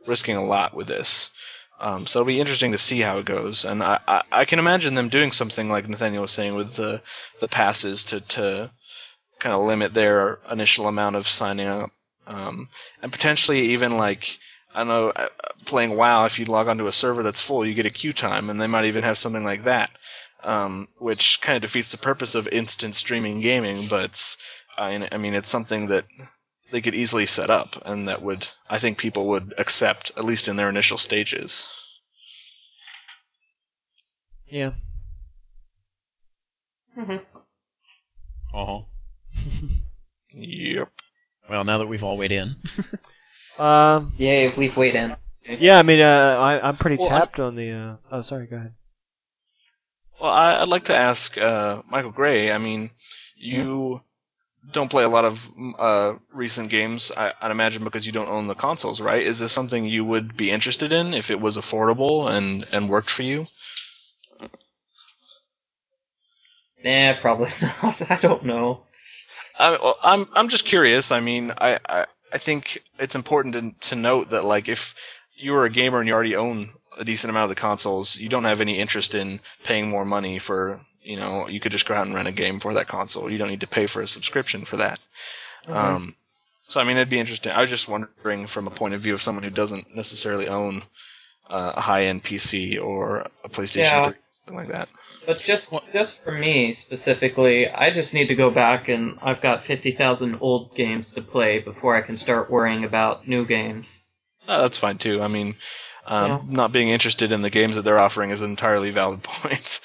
S3: risking a lot with this. Um, so it'll be interesting to see how it goes, and I, I, I can imagine them doing something like Nathaniel was saying with the the passes to to kind of limit their initial amount of signing up, um, and potentially even like I don't know, uh, playing WoW. If you log onto a server that's full, you get a queue time, and they might even have something like that, um, which kind of defeats the purpose of instant streaming gaming. But I, I mean, it's something that they could easily set up, and that would I think people would accept at least in their initial stages.
S1: Yeah.
S4: Oh.
S3: Yep.
S4: Well, now that we've all weighed in,
S1: Um.
S2: Yay, we've weighed in.
S1: Yeah, I mean, uh, I, I'm pretty
S3: Well, I'm-
S1: tapped on the. Uh, oh, sorry. Go ahead.
S3: Well, I, I'd like to ask uh, Michael Gray. I mean, you don't play a lot of uh, recent games, I, I'd imagine, because you don't own the consoles, right? Is this something you would be interested in if it was affordable and, and worked for you?
S2: Nah, probably not. I don't know.
S3: I, well, I'm I'm just curious. I mean, I, I, I think it's important to, to note that like if you're a gamer and you already own a decent amount of the consoles, you don't have any interest in paying more money for You know, you could just go out and rent a game for that console. You don't need to pay for a subscription for that.
S2: Mhm.
S3: Um, so I mean, it'd be interesting. I was just wondering from a point of view of someone who doesn't necessarily own uh, a high-end PC or a PlayStation,
S2: Yeah.
S3: 3, something like that.
S2: But just just for me specifically, I just need to go back and I've got fifty thousand old games to play before I can start worrying about new games.
S3: Uh, that's fine too. I mean, um,
S2: Yeah.
S3: not being interested in the games that they're offering is an entirely valid point.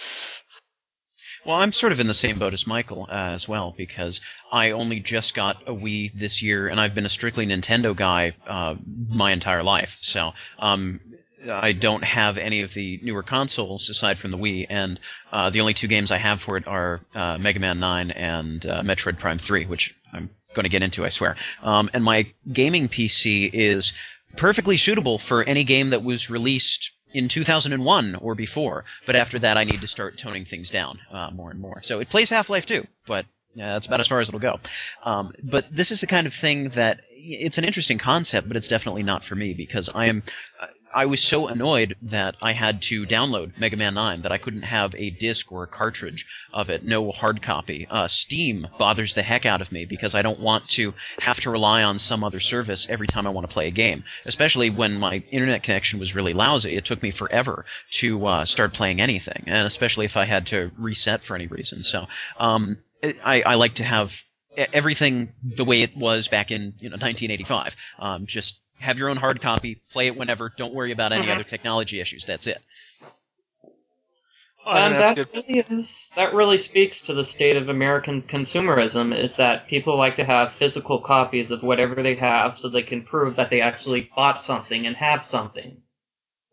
S4: Well, I'm sort of in the same boat as Michael uh, as well because I only just got a Wii this year, and I've been a strictly Nintendo guy uh, my entire life. So um, I don't have any of the newer consoles aside from the Wii, and uh, the only two games I have for it are uh, Mega Man 9 and uh, Metroid Prime 3, which I'm going to get into, I swear. Um, and my gaming PC is perfectly suitable for any game that was released in 2001 or before. But after that, I need to start toning things down uh, more and more. So it plays Half Life 2, but uh, that's about as far as it'll go. Um, but this is the kind of thing that it's an interesting concept, but it's definitely not for me because I am. I was so annoyed that I had to download Mega Man 9 that I couldn't have a disc or a cartridge of it, no hard copy. Uh, Steam bothers the heck out of me because I don't want to have to rely on some other service every time I want to play a game. Especially when my internet connection was really lousy, it took me forever to uh, start playing anything, and especially if I had to reset for any reason. So um, I, I like to have everything the way it was back in you know 1985. Um, just have your own hard copy, play it whenever. Don't worry about any
S2: Mhm.
S4: other technology issues. That's it.
S3: I
S2: and
S3: that's
S2: that
S3: good.
S2: really is that really speaks to the state of American consumerism is that people like to have physical copies of whatever they have so they can prove that they actually bought something and have something.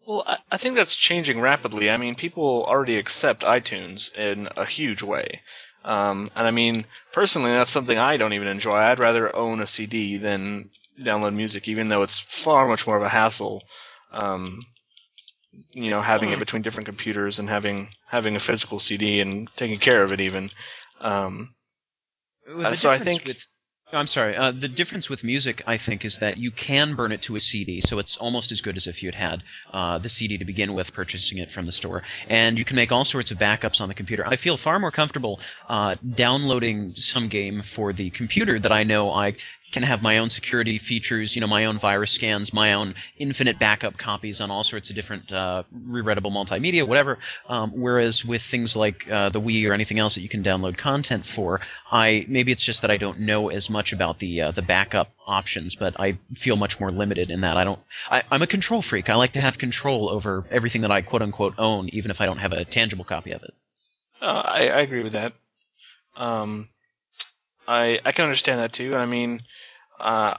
S3: Well, I, I think that's changing rapidly. I mean, people already accept iTunes in a huge way. Um, and I mean, personally, that's something I don't even enjoy. I'd rather own a CD than download music, even though it's far much more of a hassle. Um, you know, having it
S2: Hmm.
S3: between different computers and having having a physical CD and taking care of it, even. Um,
S4: The
S3: so I think-
S4: with I'm sorry. Uh, the difference with music, I think, is that you can burn it to a CD, so it's almost as good as if you'd had uh, the CD to begin with, purchasing it from the store. And you can make all sorts of backups on the computer. I feel far more comfortable uh, downloading some game for the computer that I know I can have my own security features, you know, my own virus scans, my own infinite backup copies on all sorts of different uh, rereadable multimedia, whatever. Um, whereas with things like uh, the Wii or anything else that you can download content for, I maybe it's just that I don't know as much about the uh, the backup options, but I feel much more limited in that. I don't. I, I'm a control freak. I like to have control over everything that I quote unquote own, even if I don't have a tangible copy of it.
S3: Uh, I, I agree with that. Um, I I can understand that too. I mean, uh,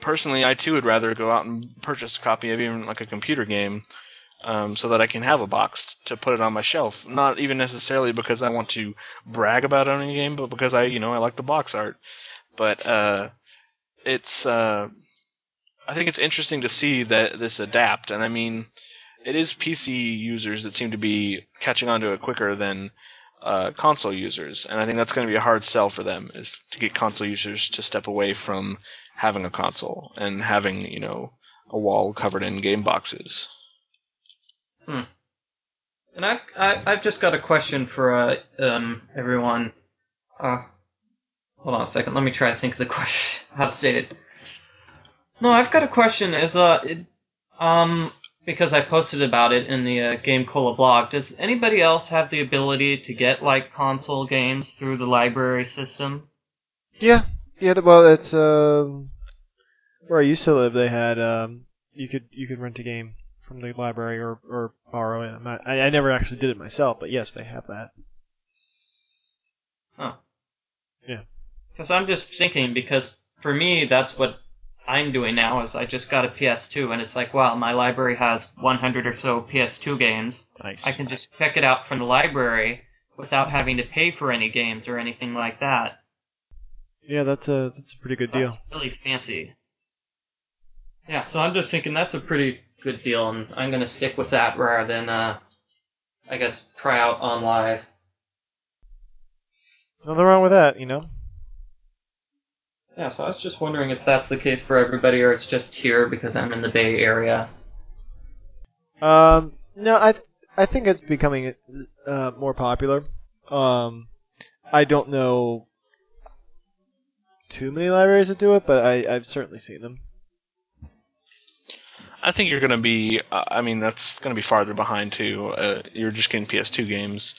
S3: personally, I too would rather go out and purchase a copy of even like a computer game, um, so that I can have a box to put it on my shelf. Not even necessarily because I want to brag about owning a game, but because I you know I like the box art. But uh, it's uh, I think it's interesting to see that this adapt, and I mean, it is PC users that seem to be catching on to it quicker than uh, console users, and I think that's going to be a hard sell for them is to get console users to step away from having a console and having you know a wall covered in game boxes. Hmm.
S2: And I've I, I've just got a question for uh, um everyone. Uh, hold on a second. Let me try to think of the question. How to state it. No, I've got a question. Is uh it, um because I posted about it in the uh, Game Cola blog. Does anybody else have the ability to get like console games through the library system?
S1: Yeah, yeah. Well, it's um, where I used to live. They had um, you could you could rent a game from the library or, or borrow it. Not, I, I never actually did it myself, but yes, they have that. Huh. Yeah.
S2: Because I'm just thinking, because for me, that's what I'm doing now. Is I just got a PS2, and it's like, wow, my library has 100 or so PS2 games.
S1: Nice.
S2: I can just pick it out from the library without having to pay for any games or anything like that.
S1: Yeah, that's a that's a pretty good deal.
S2: Really fancy. Yeah, so I'm just thinking that's a pretty good deal, and I'm gonna stick with that rather than, uh, I guess, try out OnLive.
S1: Nothing wrong with that, you know.
S2: Yeah, so I was just wondering if that's the case for everybody, or it's just here because I'm in the Bay Area.
S1: Um, no, I th- I think it's becoming uh, more popular. Um, I don't know too many libraries that do it, but I, I've certainly seen them.
S3: I think you're going to be. Uh, I mean, that's going to be farther behind too. Uh, you're just getting PS2 games.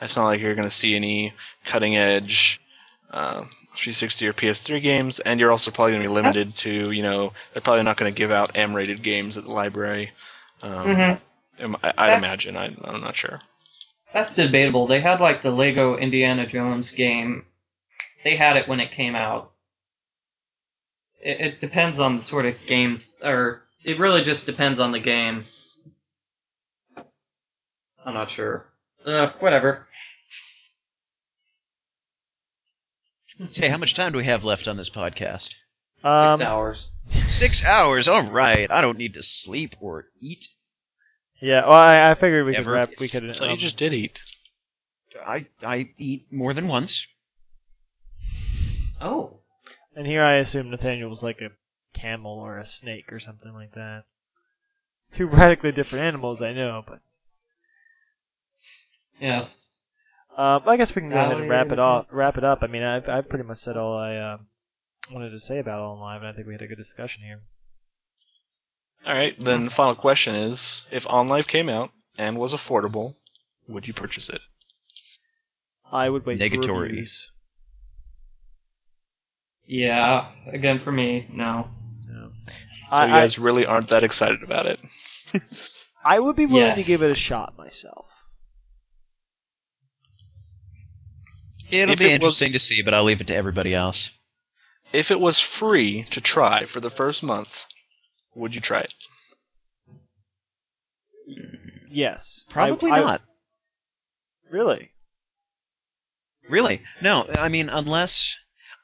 S3: It's not like you're going to see any cutting edge uh, 360 or PS3 games, and you're also probably going to be limited to. You know, they're probably not going to give out M-rated games at the library. Um,
S2: Mhm.
S3: I, I'd
S2: That's-
S3: imagine. I, I'm not sure.
S2: That's debatable. They had like the Lego Indiana Jones game. They had it when it came out. It, it depends on the sort of games, or it really just depends on the game. I'm not sure. Uh, whatever.
S4: Hey, how much time do we have left on this podcast?
S1: Um,
S2: Six hours.
S4: Six hours. All right. I don't need to sleep or eat.
S1: yeah, well, I, I figured we could
S4: Ever.
S1: wrap. We could.
S3: So you
S1: um,
S3: just did eat.
S4: I I eat more than once.
S2: Oh.
S1: And here I assume Nathaniel was like a camel or a snake or something like that. Two radically different animals, I know, but
S2: Yes.
S1: Um, I guess we can go ahead and wrap it
S2: Alligator.
S1: off. Wrap it up. I mean, I've I've pretty much said all I uh, wanted to say about All Live, and I think we had a good discussion here.
S3: All right. Then the final question is: If OnLive came out and was affordable, would you purchase it?
S1: I would wait. for
S4: Negatory.
S1: reviews.
S2: Yeah. Again, for me, no.
S1: No.
S3: So
S1: I-
S3: you guys really aren't that excited about it.
S1: I would be willing to give it a shot myself.
S4: It'll
S3: If
S4: be
S3: it
S4: interesting
S3: was-
S4: to see, but I'll leave it to everybody else.
S3: If it was free to try for the first month, would you try it?
S1: Yes.
S4: Probably
S1: I-
S4: not.
S1: Really?
S4: Really? No, I mean unless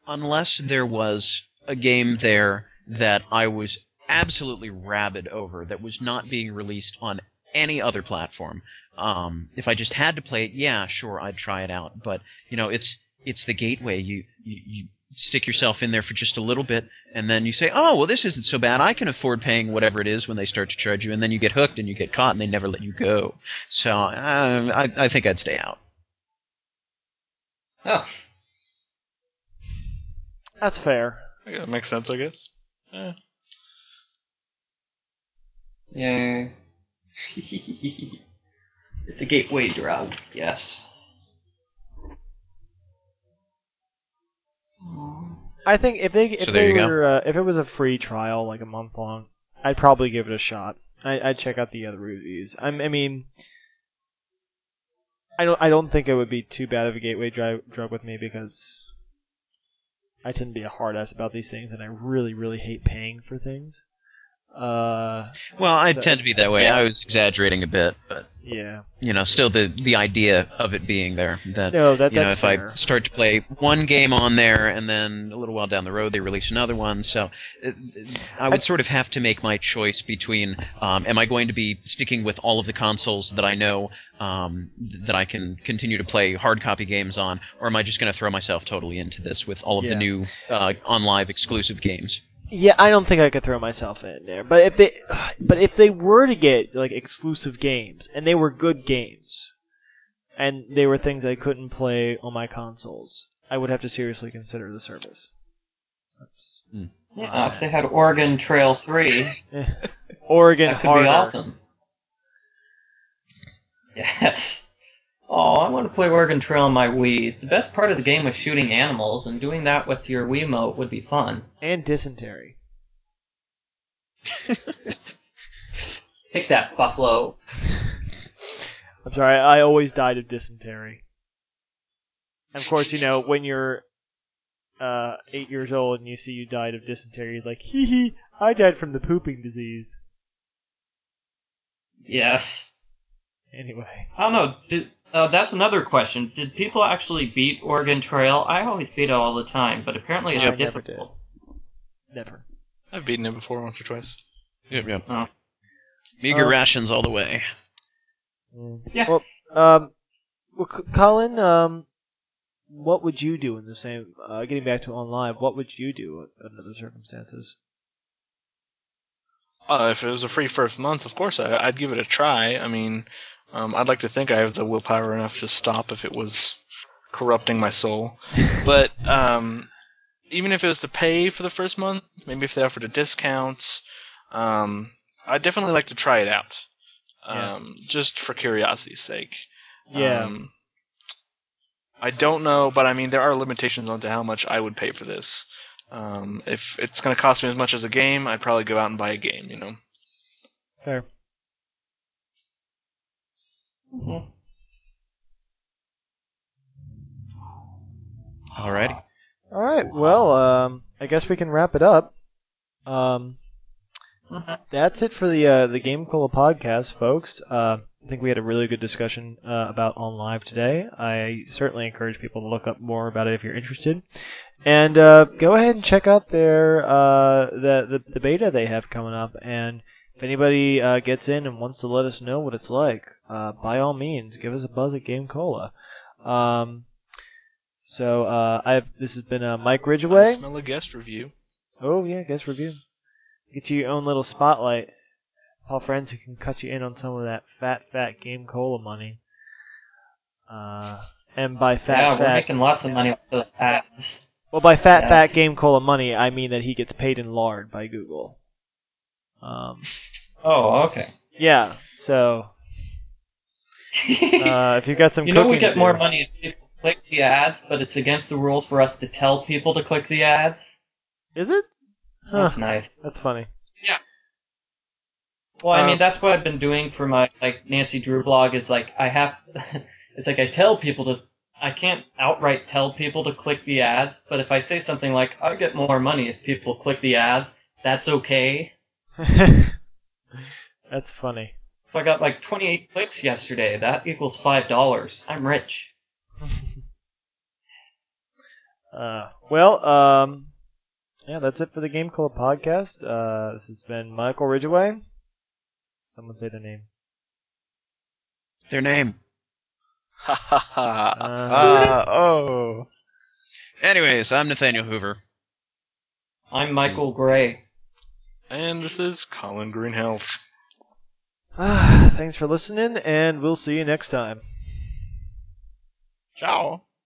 S4: unless there was a game there that I was absolutely rabid over that was not being released on any other platform. Um, if I just had to play it, yeah, sure, I'd try it out. But you know, it's it's the gateway. You you, you stick yourself in there for just a little bit, and then you say, "Oh, well, this isn't so bad. I can afford paying whatever it is." When they start to charge you, and then you get hooked and you get caught, and they never let you go. So uh, I I think I'd stay out.
S2: Oh.
S1: That's fair.
S3: Yeah, That makes sense, I guess. Yeah.
S2: Yay. it's a gateway drug, yes.
S1: I think if they if
S4: So there
S1: they
S4: you go.
S1: were uh, if it was a free trial like a month long, I'd probably give it a shot. I, I'd check out the other reviews. I'm, I mean, I don't I don't think it would be too bad of a gateway dri- drug with me because I tend to be a hard ass about these things, and I really really hate paying for things. Uh,
S4: Well, I
S1: So-
S4: tend to be that way. I was exaggerating a bit, but
S1: yeah.
S4: you know, still the the idea of it being there. That
S1: No, that
S4: you know, if
S1: fair.
S4: I start to play one game on there, and then a little while down the road they release another one, so uh, I would
S1: I-
S4: sort of have to make my choice between: um, am I going to be sticking with all of the consoles that I know um, that I can continue to play hard copy games on, or am I just going to throw myself totally into this with all of the new uh, OnLive exclusive games?
S1: Yeah, I don't think I could throw myself in there. But if they, but if they were to get like exclusive games and they were good games, and they were things I couldn't play on my consoles, I would have to seriously consider the service. That's- hmm.
S2: Yeah, if they had Oregon Trail 3,
S1: Oregon
S2: that could
S1: harder.
S2: be awesome. Yes. Oh, I want to play Oregon Trail on my Wii. The best part of the game was shooting animals, and doing that with your Wii Wiimote would be fun.
S1: and dysentery.
S2: Take that, Buffalo.
S1: I'm sorry, I always died of dysentery. And of course, you know when you're uh, eight years old and you see you died of dysentery, you're like, hee hee, I died from the pooping disease.
S2: Yes.
S1: Anyway.
S2: I don't know. Did, uh, that's another question. Did people actually beat Oregon Trail? I always beat it all the time, but apparently it's
S1: I never
S2: difficult.
S1: Never.
S3: I've beaten it before once or twice.
S4: Yep, yep.
S2: Oh.
S4: Meager
S1: Uh,
S4: rations all the way.
S2: Yeah.
S1: Well, um, well, C- Colin, um, what would you do in the same? Uh, getting back to online, what would you do under the circumstances?
S3: Uh, if it was a free first month, of course I, I'd give it a try. I mean, um, I'd like to think I have the willpower enough to stop if it was corrupting my soul. But um, even if it was to pay for the first month, maybe if they offered a discount, um, I'd definitely like to try it out,
S1: Yeah.
S3: um, just for curiosity's sake.
S1: Yeah.
S3: Um, I don't know, but I mean, there are limitations onto how much I would pay for this. Um, if it's going to cost me as much as a game, I'd probably go out and buy a game. You know.
S1: Fair.
S4: Alrighty.
S1: All right. Well, um, I guess we can wrap it up. Um, that's it for the uh, the Game Cola podcast, folks. Uh, I think we had a really good discussion uh, about OnLive today. I certainly encourage people to look up more about it if you're interested, and uh, go ahead and check out their uh, the, the the beta they have coming up. And if anybody uh, gets in and wants to let us know what it's like, uh, by all means, give us a buzz at Game Cola. Um, so uh, I've this has been uh, Mike
S3: I
S1: Ridgeway.
S3: smell a guest review.
S1: Oh yeah, guest review. Get you your own little spotlight. Paul friends who can cut you in on some of that fat, fat game cola money. Uh, and by fat,
S2: yeah, we're making lots of money with those ads.
S1: well, by fat,
S2: Yes.
S1: fat game cola money, I mean that he gets paid in lard by Google. Um,
S2: Oh, okay.
S1: yeah. So uh, if you've got some,
S2: you know we get more
S1: do-
S2: money if people click the ads, but it's against the rules for us to tell people to click the ads.
S1: Is it? Huh,
S2: That's nice.
S1: that's funny. Yeah.
S2: Well, I
S1: Um,
S2: mean, that's what I've been doing for my like Nancy Drew blog. Is like I have, it's like I tell people to. I can't outright tell people to click the ads, but if I say something like I get more money if people click the ads, that's okay.
S1: that's funny.
S2: So I got like 28 clicks yesterday. That equals five dollars. I'm rich.
S1: Uh, well, um, yeah, that's it for the Game Cola podcast. Uh, this has been Michael Ridgeway. Someone say their name.
S4: Their name.
S3: Ha ha ha.
S1: Uh,
S4: Uh, oh. Anyways, I'm Nathaniel Hoover.
S2: I'm Michael Gray.
S3: And this is Colin Greenhalgh.
S1: thanks for listening, and we'll see you next time.
S4: Ciao.